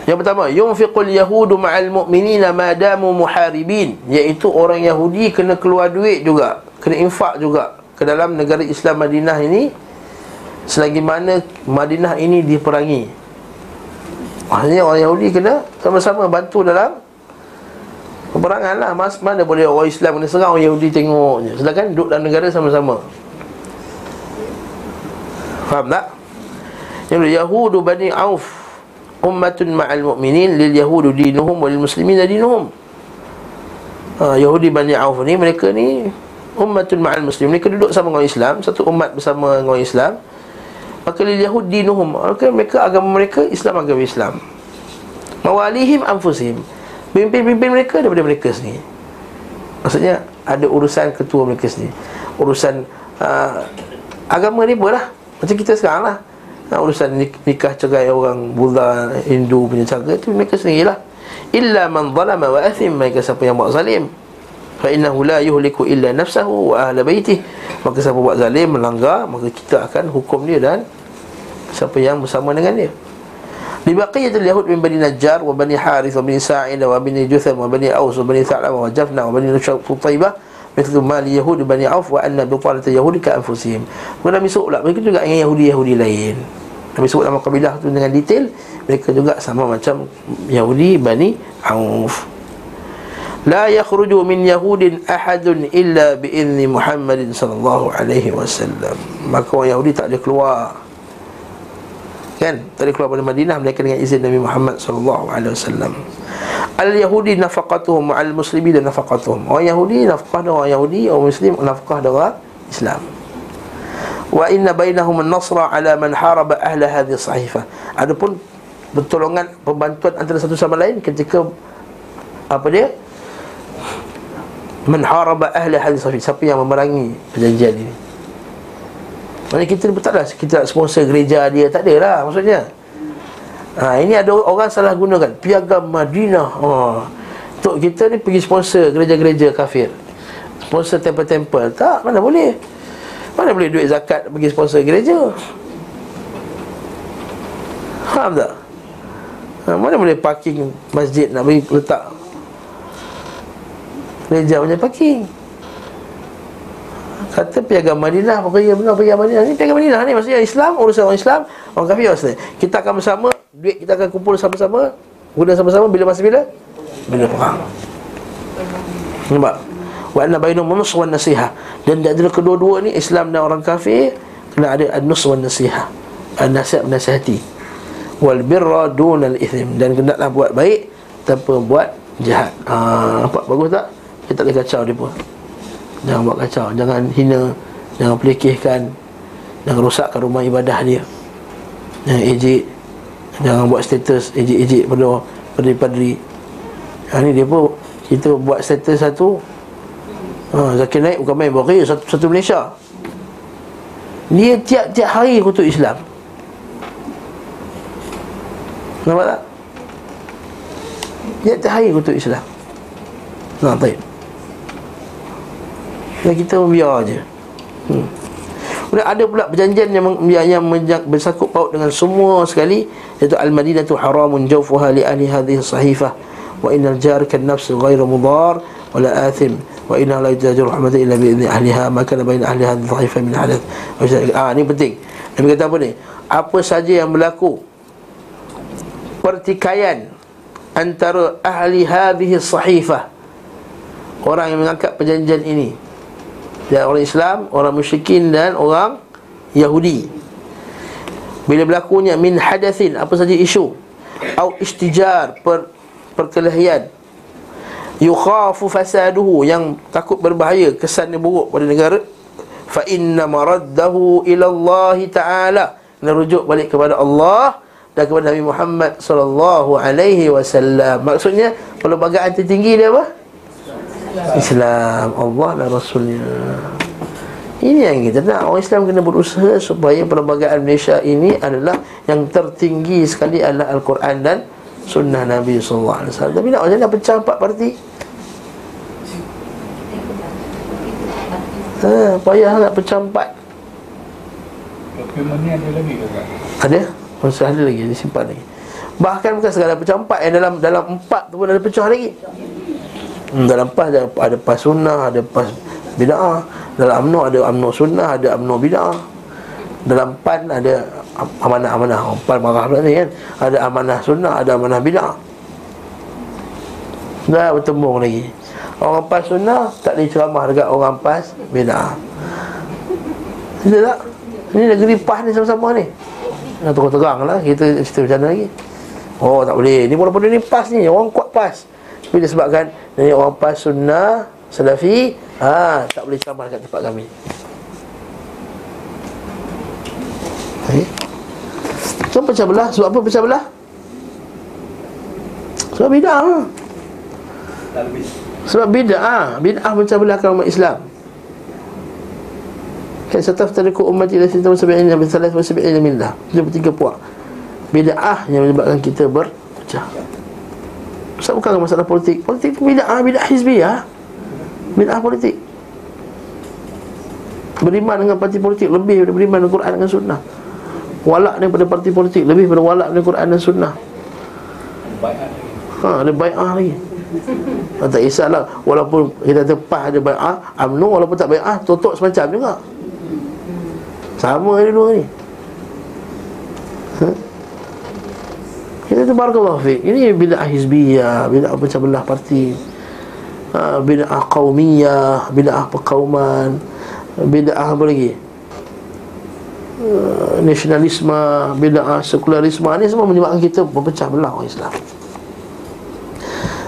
yang pertama yunfiqul yahudu ma'al mu'minina ma damu muharibin. Iaitu orang Yahudi kena keluar duit juga kena infak juga ke dalam negara Islam Madinah ini selagi mana Madinah ini diperangi. Maksudnya orang Yahudi kena sama-sama bantu dalam peperangan lah. Mas, mana boleh orang Islam kena serang orang Yahudi tengok je. Sedangkan duduk dalam negara sama-sama. Faham tak? Yahudu Bani Auf ummatun ma'al mu'minin lil yahudu dinuhum wal muslimin dinuhum. Ha, Yahudi Bani Auf ni mereka ni ummatun ma'al muslim. Mereka duduk sama dengan Islam satu umat bersama dengan Islam. Maka lil yahud dinuhum. Maka mereka agama mereka Islam agama Islam. Mawalihim anfusihim. Pimpin-pimpin mereka daripada mereka sendiri. Maksudnya ada urusan ketua mereka sendiri. Urusan uh, agama ni pun lah. Macam kita sekarang lah nah, urusan nikah cerai orang Buddha Hindu punya cara itu mereka sendirilah illa man zalama wa athim mereka siapa yang buat zalim fa innahu la yuhliku illa nafsahu wa ahla baitih maka siapa buat zalim melanggar maka kita akan hukum dia dan siapa yang bersama dengan dia لبقية اليهود من بني نجار وبني حارث وبني ساعدة وبني جثم وبني أوس وبني ثعلبة وجفنة وبني طيبة مثل ما ليهود بني عوف وأن بطالة اليهود كأنفسهم Kemudian Nabi sebut pula Mereka juga dengan Yahudi-Yahudi lain Nabi sebut nama kabilah tu dengan detail Mereka juga sama macam Yahudi Bani Auf. La yakhruju min Yahudin ahadun illa bi'izni Muhammadin sallallahu alaihi wasallam. Maka orang Yahudi tak boleh keluar. Kan? Tak boleh keluar dari Madinah Mereka dengan izin Nabi Muhammad sallallahu alaihi wasallam. Al-Yahudi nafaqatuhum Al-Muslimi dan nafaqatuhum. Orang Yahudi nafkah dengan orang Yahudi Orang Muslim nafkah dengan Islam Wa inna bainahum an-nasra ala man haraba ahla hadhihi sahifah Adapun pertolongan pembantuan antara satu sama lain ketika apa dia? Man haraba ahla hadhihi sahifah siapa yang memerangi perjanjian ini? Maksudnya kita ni tak ada. Kita sponsor gereja dia tak ada lah maksudnya. Ha, ini ada orang salah gunakan. Piagam Madinah. Ha. Untuk kita ni pergi sponsor gereja-gereja kafir. Sponsor temple-temple. Tak, mana boleh Mana boleh duit zakat pergi sponsor gereja? Faham tak? Ha, mana boleh parking masjid nak bagi letak Gereja punya parking? Kata piagam Madinah Pokoknya benar piagam Madinah Ni piagam Madinah ni Maksudnya Islam Urusan orang Islam Orang kafir maksudnya. Kita akan bersama duit kita akan kumpul sama-sama guna sama-sama bila masa bila? Bila perang. Nampak wa anna bainahum nusr wan nasiha. Dan di antara kedua-dua ni Islam dan orang kafir kena ada an-nusr wan nasiha. An-nasihat nasihati wal birra dun al-ithim dan hendaklah buat baik tanpa buat jahat. Ha nampak bagus tak? Kita tak boleh kacau dia pun. Jangan buat kacau. Jangan hina. Jangan pelikihkan jangan rosakkan rumah ibadah dia. Jangan ejek. Jangan buat status ejek-ejek pada padri-padri ha, Ni dia pun Kita buat status satu ha, Zakir naik bukan main Bukan satu, satu Malaysia. Dia tiap-tiap hari kutuk Islam. Nampak tak? Tiap-tiap hari kutuk Islam. Nah, baik. Dan kita biar je. Hmm. Kemudian ada pula perjanjian yang yang, yang bersangkut paut dengan semua sekali iaitu al-Madinah haramun jawfuha li ahli hadhihi sahifah wa innal jar kan nafs ghairu mudar wala athim wa inna la yajru rahmatan illa bi idni ahliha ma kana bain ahli hadhihi sahifah min hadath ah ni penting. Nabi kata apa ni? Apa saja yang berlaku pertikaian antara ahli hadhihi sahifah orang yang mengangkat perjanjian ini dan orang Islam, orang musyrikin dan orang Yahudi. Bila berlakunya min hadathin apa saja isu atau istijar per, perkelahian yukhafu fasaduhu yang takut berbahaya kesannya buruk pada negara. Fa inna maraddahu ila Allah taala kena rujuk balik kepada Allah dan kepada Nabi Muhammad sallallahu alaihi wasallam. Maksudnya pelbagai tertinggi dia apa? Islam. Allah dan Rasulnya. Ini yang kita nak. Orang Islam kena berusaha Supaya perlembagaan Malaysia ini adalah Yang tertinggi sekali adalah Al-Quran dan Sunnah Nabi SAW Tapi nak macam mana pecah empat parti? Ha, payah nak pecah empat. Dokumen ni ada lagi ke tak? Ada? Masih ada lagi, disimpan lagi. Bahkan bukan segala pecah empat Yang dalam dalam empat tu pun ada pecah lagi. Hmm, Dalam empat ada, ada pas sunnah Ada pas bida'ah Dalam UMNO ada UMNO sunnah Ada UMNO bida'ah Dalam PAN ada amanah-amanah PAN marah ni kan. Ada amanah sunnah Ada amanah bida'ah Dah bertembung lagi. Orang PAS sunnah Tak boleh ceramah dekat orang PAS bida'ah Tidak tak? Ini negeri PAS ni sama-sama ni. Nak terang-terang lah Kita cerita macam mana lagi. Oh tak boleh. Ni walaupun dia ni PAS ni Orang kuat PAS Tapi disebabkan Ni orang PAS sunnah Salafi ha, Tak boleh ceramah dekat tempat kami So pecah belah? Sebab apa pecah belah? Sebab bid'ah. Sebab bid'ah. Bid'ah pecah belah umat Islam. Kan sataf tariku umat ila sinta wasabi'in Nabi salat wasabi'in minlah Itu bertiga puak. Bid'ah yang menyebabkan kita berpecah. Sebab bukan masalah politik. Politik bid'ah, bid'ah hizbiyah. Bid'ah politik. Beriman dengan parti politik Lebih daripada beriman dengan Quran dan Sunnah Walak daripada parti politik Lebih daripada walak dengan Quran dan Sunnah. Ha, ada bai'ah lagi. Ha, Tak kisahlah. Walaupun kita tepas ada bai'ah UMNO walaupun tak bai'ah Totok semacam juga. Sama ada dua ni. Ha? Kita tu barakallahu fiqh Ini bid'ah hizbiyah Bid'ah pecah belah parti. Ha, Bid'ah qawmiyah Bid'ah perkauman Bid'ah apa lagi Nasionalisme Bid'ah sekularisme Ini semua menyebabkan kita berpecah belah orang Islam.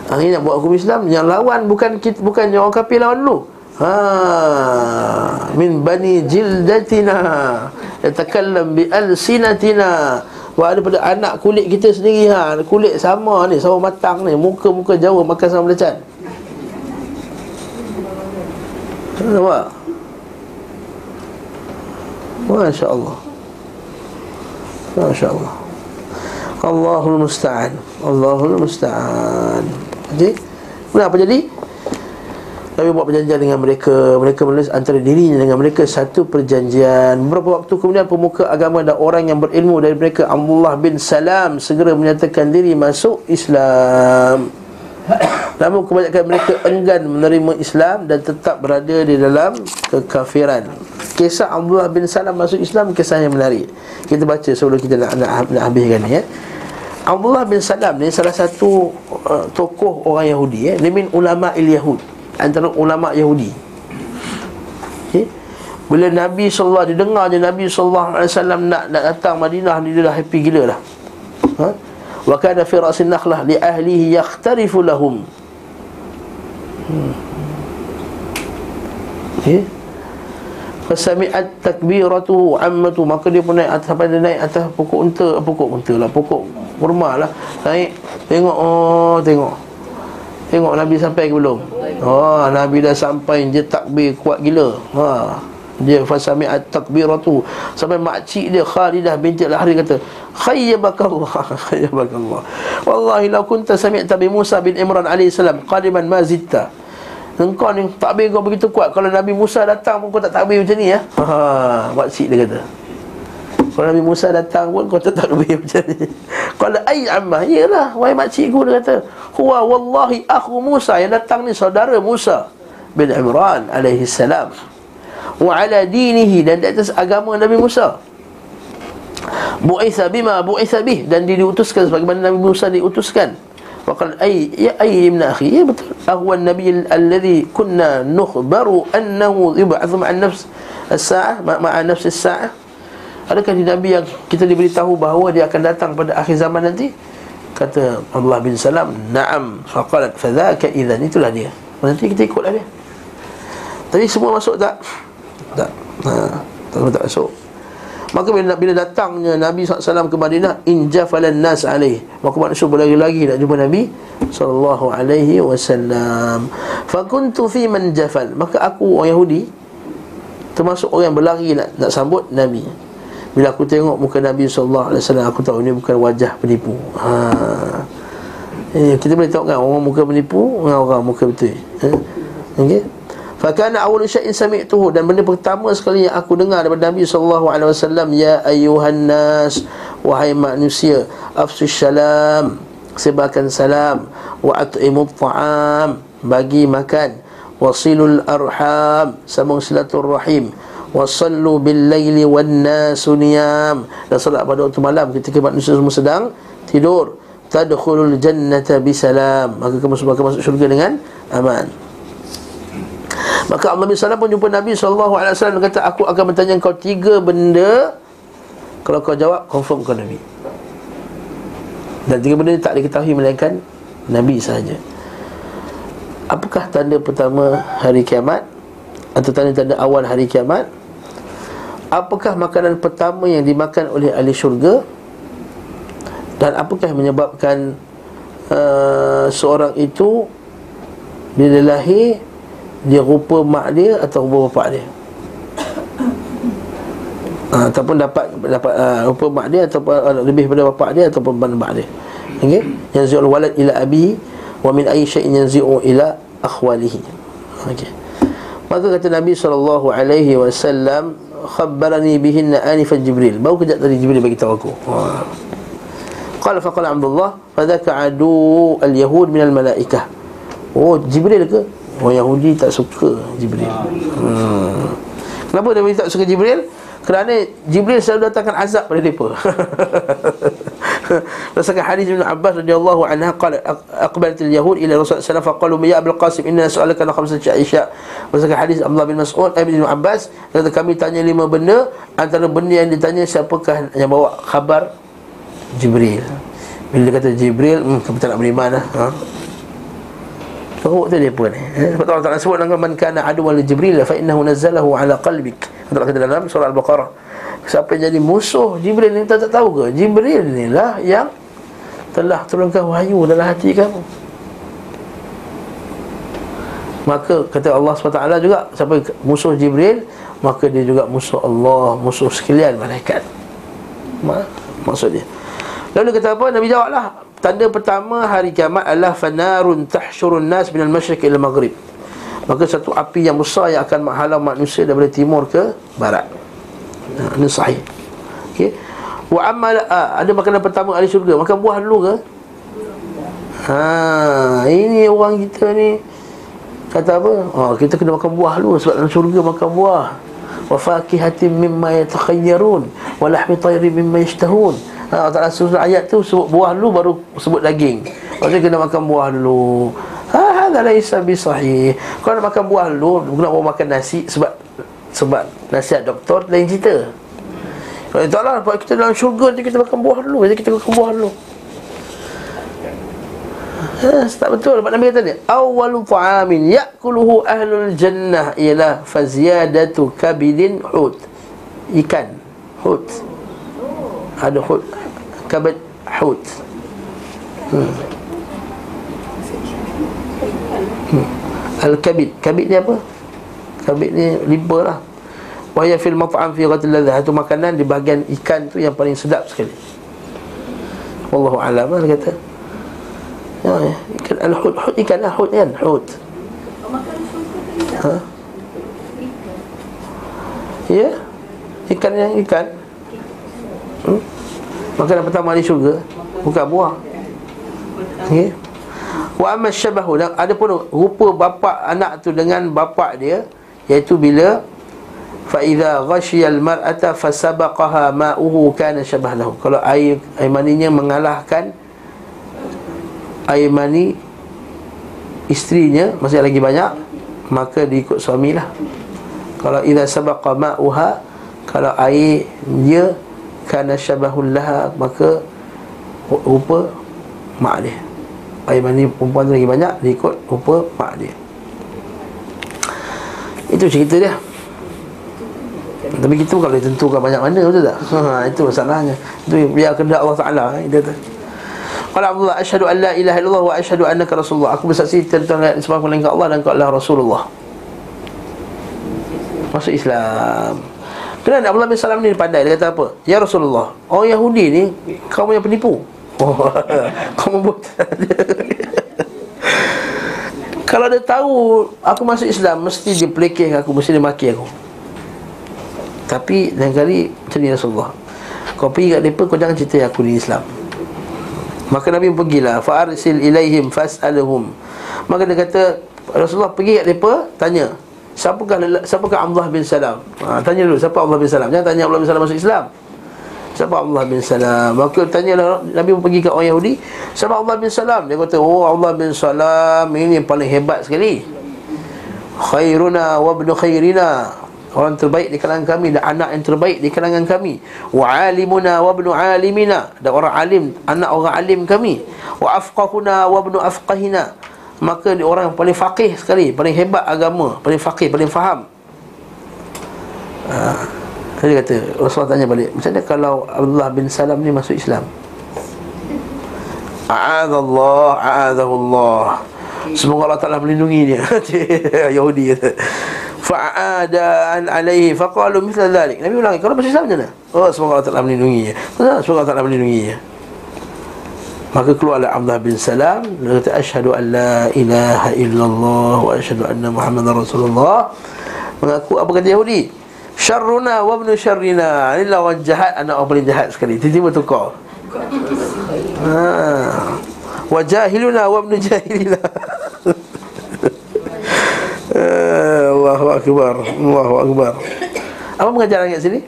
Ini nak buat hukum Islam Yang lawan bukan kita, bukan orang kafir lawan dulu Ha min bani jildatina yatakallam bi alsinatina. Wa daripada anak kulit kita sendiri ha kulit sama ni sama matang ni muka-muka jauh makan sama belacan Nampak? Masya Allah Masya Allah Allahul Musta'an. Allahul Musta'an. Jadi, kemudian apa jadi? Nabi buat perjanjian dengan mereka. Mereka menulis antara dirinya dengan mereka Satu perjanjian. Beberapa waktu kemudian pemuka agama dan orang yang berilmu dari mereka Abdullah bin Salam Segera menyatakan diri masuk Islam. *coughs* Namun kebanyakan mereka enggan menerima Islam Dan tetap berada di dalam kekafiran Kisah Abdullah bin Salam masuk Islam Kisah yang menarik Kita baca sebelum kita nak, nak, nak habiskan ni ya Abdullah bin Salam ni salah satu uh, tokoh orang Yahudi eh. Dia min ulama il Yahud Antara ulama Yahudi okay. Bila Nabi SAW Didengar je Nabi SAW nak, nak datang Madinah Dia dah happy gila dah ha? Wa kana fi ra'sin nakhlah Li ahlihi yakhtarifu lahum hmm. Okay Fasami'at takbiratu ammatu. Maka dia pun naik atas Sampai dia naik atas pokok unta. Pokok unta lah Pokok kurma lah. Naik Tengok Oh tengok. Tengok Nabi sampai ke belum? Oh Nabi dah sampai Dia takbir kuat gila. Ha dia fasami'at takbiratu. Sampai makcik dia Khalidah binti Al-Hari kata khayyabakallah *laughs* khayyabakallah wallahi law kunta sami'ta bi Musa bin Imran alaihi salam qadiman ma zitta Engkau ni takbir kau begitu kuat Kalau Nabi Musa datang pun kau tak takbir macam ni ya? Haa Makcik dia kata. Kalau Nabi Musa datang pun kau tak takbir *laughs* macam ni. Kalau ay ammah. Yelah Wahai makcik ku dia kata Huwa wallahi akhu Musa. Yang datang ni saudara Musa Bin Imran alaihi salam. Wa ala dinihi Dan di atas agama Nabi Musa. Bu'itha bima bu'itha bih Dan diutuskan Sebagaimana Nabi Musa diutuskan وقال اي يا اي ابن اخي إيه بطل. اهو النبي الذي كنا نخبر انه يبعث مع النفس الساعه مع نفس الساعه adakah nabi yang kita diberitahu bahawa dia akan datang pada akhir zaman nanti? Kata Allah bin Salam na'am. Faqalat fadhaka idzan itulah dia. Nanti kita ikutlah dia. Tapi semua masuk tak? Tak. Ha tak masuk. Maka bila, bila datangnya Nabi SAW ke Madinah Injafalan nas alaih Maka manusia berlari-lari nak jumpa Nabi Sallallahu alaihi wasallam Fakuntu fi man jafal Maka aku orang Yahudi Termasuk orang yang berlari nak, nak sambut Nabi Bila aku tengok muka Nabi SAW Aku tahu ini bukan wajah penipu Haa Eh, kita boleh tengok kan orang muka penipu dengan orang muka betul. Eh? Okey. Fakana awal syai'in sami'tuhu. Dan benda pertama sekali yang aku dengar daripada Nabi wasallam ya ayuhan nas wahai manusia afsus salam sebarkan salam wa at'imut ta'am bagi makan wasilul arham sambung silaturrahim wasallu bil laili wan nasu niyam. Dan solat pada waktu malam ketika manusia semua sedang tidur. Tadkhulul jannata bisalam maka kamu semua akan masuk syurga dengan aman maka Allah Salam pun jumpa Nabi SAW dan kata aku akan bertanya kau tiga benda. Kalau kau jawab confirm kau Nabi. Dan tiga benda tak diketahui melainkan Nabi sahaja. Apakah tanda pertama hari kiamat atau tanda-tanda awal hari kiamat? Apakah makanan pertama yang dimakan oleh ahli syurga? Dan apakah yang menyebabkan uh, seorang itu bila lahir dia rupa mak dia atau rupa bapak dia? Uh, ataupun dapat dapat uh, rupa mak dia atau uh, lebih pada bapak dia ataupun pada mak dia? Okey? Yanzi'ul walad ila abi wa min ayyi shay'in yanzi'u ila akhwalihi. Okey. Maka kata Nabi sallallahu alaihi wasallam khabbarani bihinna anifan jibril. Baru kejap tadi jibril bagi tahu aku. Qala faqala Abdullah Fadhaka adu al-Yahud minal malaikah. Oh Jibril ke? Oh Yahudi tak suka Jibril hmm. Kenapa Nabi tak suka Jibril? Kerana Jibril selalu datangkan azab pada mereka *laughs* Berdasarkan hadis Ibn Abbas radhiyallahu anha qala aqbalat al-yahud ila Rasulullah sallallahu alaihi wasallam ya Abdul Qasim inna su'alaka an khamsati Aisyah. Berdasarkan hadis Abdullah bin Mas'ud Ibn Abbas kata kami tanya lima benda antara benda yang ditanya siapakah yang bawa khabar Jibril Bila dia kata Jibril hmm, Kamu tak beriman lah ha? Teruk tu dia pun eh? Sebab Allah Ta'ala sebut Man kana adu wal Jibril Fa innahu nazzalahu ala qalbik. Allah kata dalam surah Al-Baqarah? Siapa yang jadi musuh Jibril ni tak, tak tahu ke? Jibril ni lah yang Telah turunkan wahyu dalam hati kamu. Maka kata Allah SWT juga Siapa musuh Jibril Maka dia juga musuh Allah Musuh sekalian malaikat. Maksud dia Lalu kata apa? Nabi jawablah Tanda pertama hari kiamat adalah Fanarun tahsyurun nas minal masyrik ila maghrib Maka satu api yang besar yang akan menghalau manusia daripada timur ke barat nah, Ini sahih okay. Wa amal ah, Ada makanan pertama ahli syurga Makan buah dulu ke? Ha, ini orang kita ni Kata apa? Oh, kita kena makan buah dulu Sebab dalam syurga makan buah Wa fakihatim mimma yatakhayyarun Wa lahmi tayri mimma yashtahun Ha, Allah Ta'ala susun ayat tu sebut buah dulu baru sebut daging. Maksudnya kena makan buah dulu. Ha, hadza laisa bisahih. Kalau nak makan buah dulu, nak mau makan nasi sebab sebab nasihat doktor lain cerita. Kalau tak lah, kita dalam syurga nanti kita makan buah dulu. Jadi kita makan buah dulu. Ha, tak betul. Pak Nabi kata ni, awalu ta'amin ya'kuluhu ahlul jannah ialah faziyadatu kabidin hut. Ikan. Hut ada hut kabad hut hmm. hmm. al-kabid. Kabid ni apa? Kabid ni liba lah. Wahya fil mat'am fi ghatil ladhah itu makanan di bahagian ikan tu yang paling sedap sekali. Wallahu alam lah kata. Ya, ya. ikan al-hut hut ikan lah. Hut kan? Hut ha? ya? Ikan yang ikan? Hmm? Makanan pertama di syurga? Bukan buah. Okay. Wa amma syabahu Ada pun rupa bapa anak tu dengan bapa dia Iaitu bila Fa'idha ghashiyal mar'ata Fasabaqaha ma'uhu kana syabah lahu. Kalau air, air maninya mengalahkan Air mani Isterinya Masih lagi banyak Maka diikut suamilah. Kalau idha sabaqa ma'uha Kalau air dia kana syabahul laha maka rupa mak dia air mani perempuan tu lagi banyak dia ikut rupa mak dia itu cerita dia Tapi kita bukan boleh tentukan banyak mana betul tak? *laughs* Ha, itu masalahnya. Itu biar kehendak Allah Taala eh, dia tu. Qala Abdullah asyhadu an la ilaha illallah wa asyhadu annaka rasulullah. Aku bersaksi tentang sebab melainkan Allah dan kau adalah Rasulullah. Masuk Islam. Kenapa Abdullah bin Salam ni pandai? Dia kata apa? Ya Rasulullah, orang Yahudi ni kau punya penipu. *laughs* Oh, kau membuat *laughs* Kalau dia tahu aku masuk Islam Mesti dia pelekeh aku Mesti dia maki aku. Tapi lain kali Macam ni Rasulullah. Kau pergi kat mereka Kau jangan cerita aku di Islam. Maka Nabi pergilah Fa'arsil ilaihim fas'aluhum. Maka dia kata Rasulullah pergi kat mereka Tanya Siapakah, siapakah Abdullah bin Salam? Ha, Tanya dulu Siapa Abdullah bin Salam? Jangan tanya Abdullah bin Salam masuk Islam. Siapa Allah bin Salam? Maka tanya lah Nabi pergi ke orang Yahudi Siapa Allah bin Salam? Dia kata Oh Allah bin Salam Ini yang paling hebat sekali. Khairuna wa ibnu khairina. Orang terbaik di kalangan kami Dan anak yang terbaik di kalangan kami. Wa alimuna wa ibnu alimina. Dan orang alim Anak orang alim kami. Wa afqahuna wa ibnu afqahina Maka dia orang yang paling faqih sekali Paling hebat agama Paling faqih, paling faham. Haa dia kata Rasulullah tanya balik Macam mana kalau Abdullah bin Salam ni masuk Islam? A'adallah A'adahullah Semoga Allah Ta'ala melindungi dia. *laughs* Yahudi kata. Fa'ada an alaihi Faqalu mithla dhalik. Nabi ulangi Kalau masuk Islam macam mana? Oh semoga Allah Ta'ala melindungi dia. Semoga Allah Ta'ala melindungi dia Maka keluarlah Abdullah bin Salam Dia kata Ashadu an la ilaha illallah Wa ashadu anna Muhammad Rasulullah. Mengaku apa kata Yahudi? Syarruna wa ibnu syarrina. Ini lawan jahat Anak orang paling jahat sekali. Tiba-tiba tukar. Ha. Wa jahiluna wa ibnu jahilina. *laughs* Allahu Akbar Allahu Akbar. Apa pengajaran ayat sini?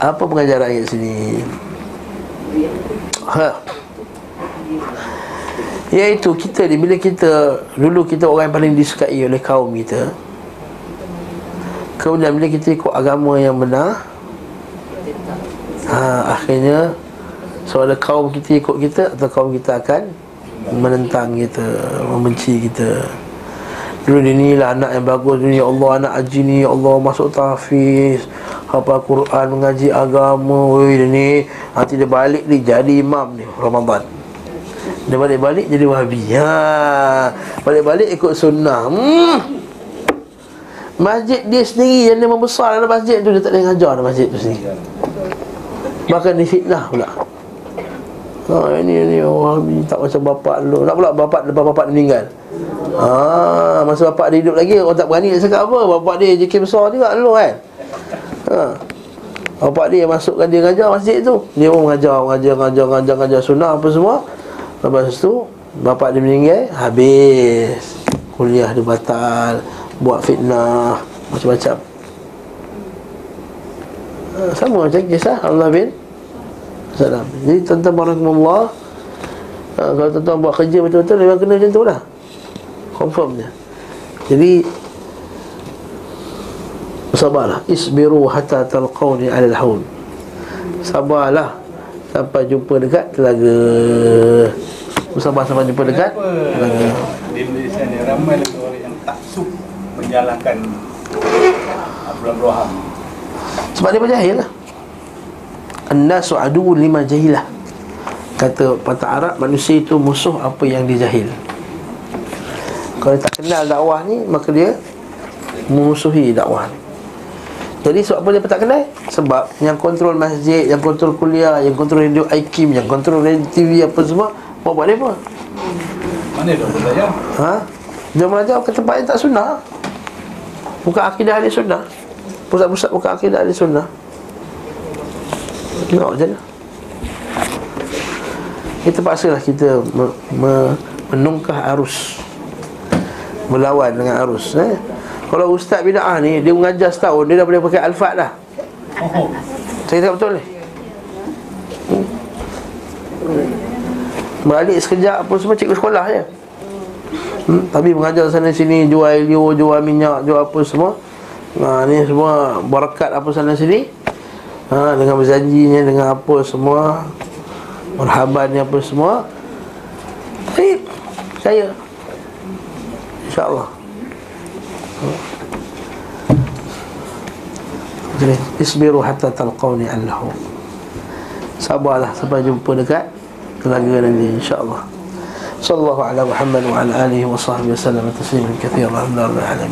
Apa pengajaran ayat sini? Ha. Iaitu kita ni Bila kita Dulu kita orang yang paling disukai oleh kaum kita Kemudian bila kita ikut agama yang benar ha, Akhirnya Soal kaum kita ikut kita Atau kaum kita akan Menentang kita Membenci kita Dulu ni lah anak yang bagus ni Ya Allah anak haji ni Ya Allah masuk tahfiz Hafal Quran Mengaji agama Wih dia ni Nanti dia balik ni Jadi imam ni Ramadan Dia balik-balik jadi wahabi ha, Balik-balik ikut sunnah Hmm Masjid dia sendiri yang dia membesar dalam masjid tu Dia tak boleh ngajar dalam masjid tu sendiri Bahkan dia fitnah pula Ha, ini ni oh, tak macam bapak dulu. Nak pula bapak lepas bapak meninggal. Ha, masa bapak dia hidup lagi orang tak berani nak cakap apa. Bapak dia JK besar juga dulu kan. Ha. Bapak dia masukkan dia ngajar masjid tu. Dia pun mengajar, mengajar, mengajar, mengajar, mengajar sunnah apa semua. Lepas tu bapak dia meninggal, habis. Kuliah dia batal buat fitnah macam-macam ha, sama macam kisah Allah bin Salam Jadi tuan-tuan Barakumullah ha, Kalau tuan-tuan buat kerja betul-betul Memang kena macam tu lah Confirm je Jadi Sabarlah. Isbiru hatta talqawni alal haun Sabarlah. Sampai jumpa dekat telaga. Sabar sampai jumpa dekat telaga. Di Malaysia ni ramai lagi orang yang tak suka menyalahkan Abdullah Roham. Sebab dia berjahil lah An-nasu adu lima jahilah. Kata patah Arab Manusia itu musuh apa yang dia jahil. Kalau tak kenal dakwah ni Maka dia Memusuhi dakwah ni jadi sebab apa dia tak kenal? Sebab yang kontrol masjid, yang kontrol kuliah, yang kontrol radio IKIM, yang kontrol radio TV apa semua Buat buat dia apa? Mana dia belajar? Ha? Dia belajar ke tempat yang tak sunnah Bukan akidah ahli sunnah Pusat-pusat bukan akidah ahli sunnah Tengok macam mana Kita paksalah kita me, me, Menungkah arus Melawan dengan arus eh? Kalau ustaz bida'ah ni Dia mengajar setahun Dia dah boleh pakai alfad dah. Oh, Saya tak betul ni. Hmm. Balik sekejap apa semua cikgu sekolah je. Hmm? Tapi mengajar sana sini Jual ilio, jual minyak, jual apa semua. Ha, Ni semua Barakat apa sana sini. Ha, Dengan berjanjinya, dengan apa semua. Merhaban apa semua. Baik Saya. InsyaAllah Jadi, isbiru hatta talqawni allahu Sabarlah sampai jumpa dekat Telaga nanti insyaAllah. Sallallahu ala Muhammad wa ala alihi wa sahbihi wa sallam. Tasliman kathir Alhamdulillah alamin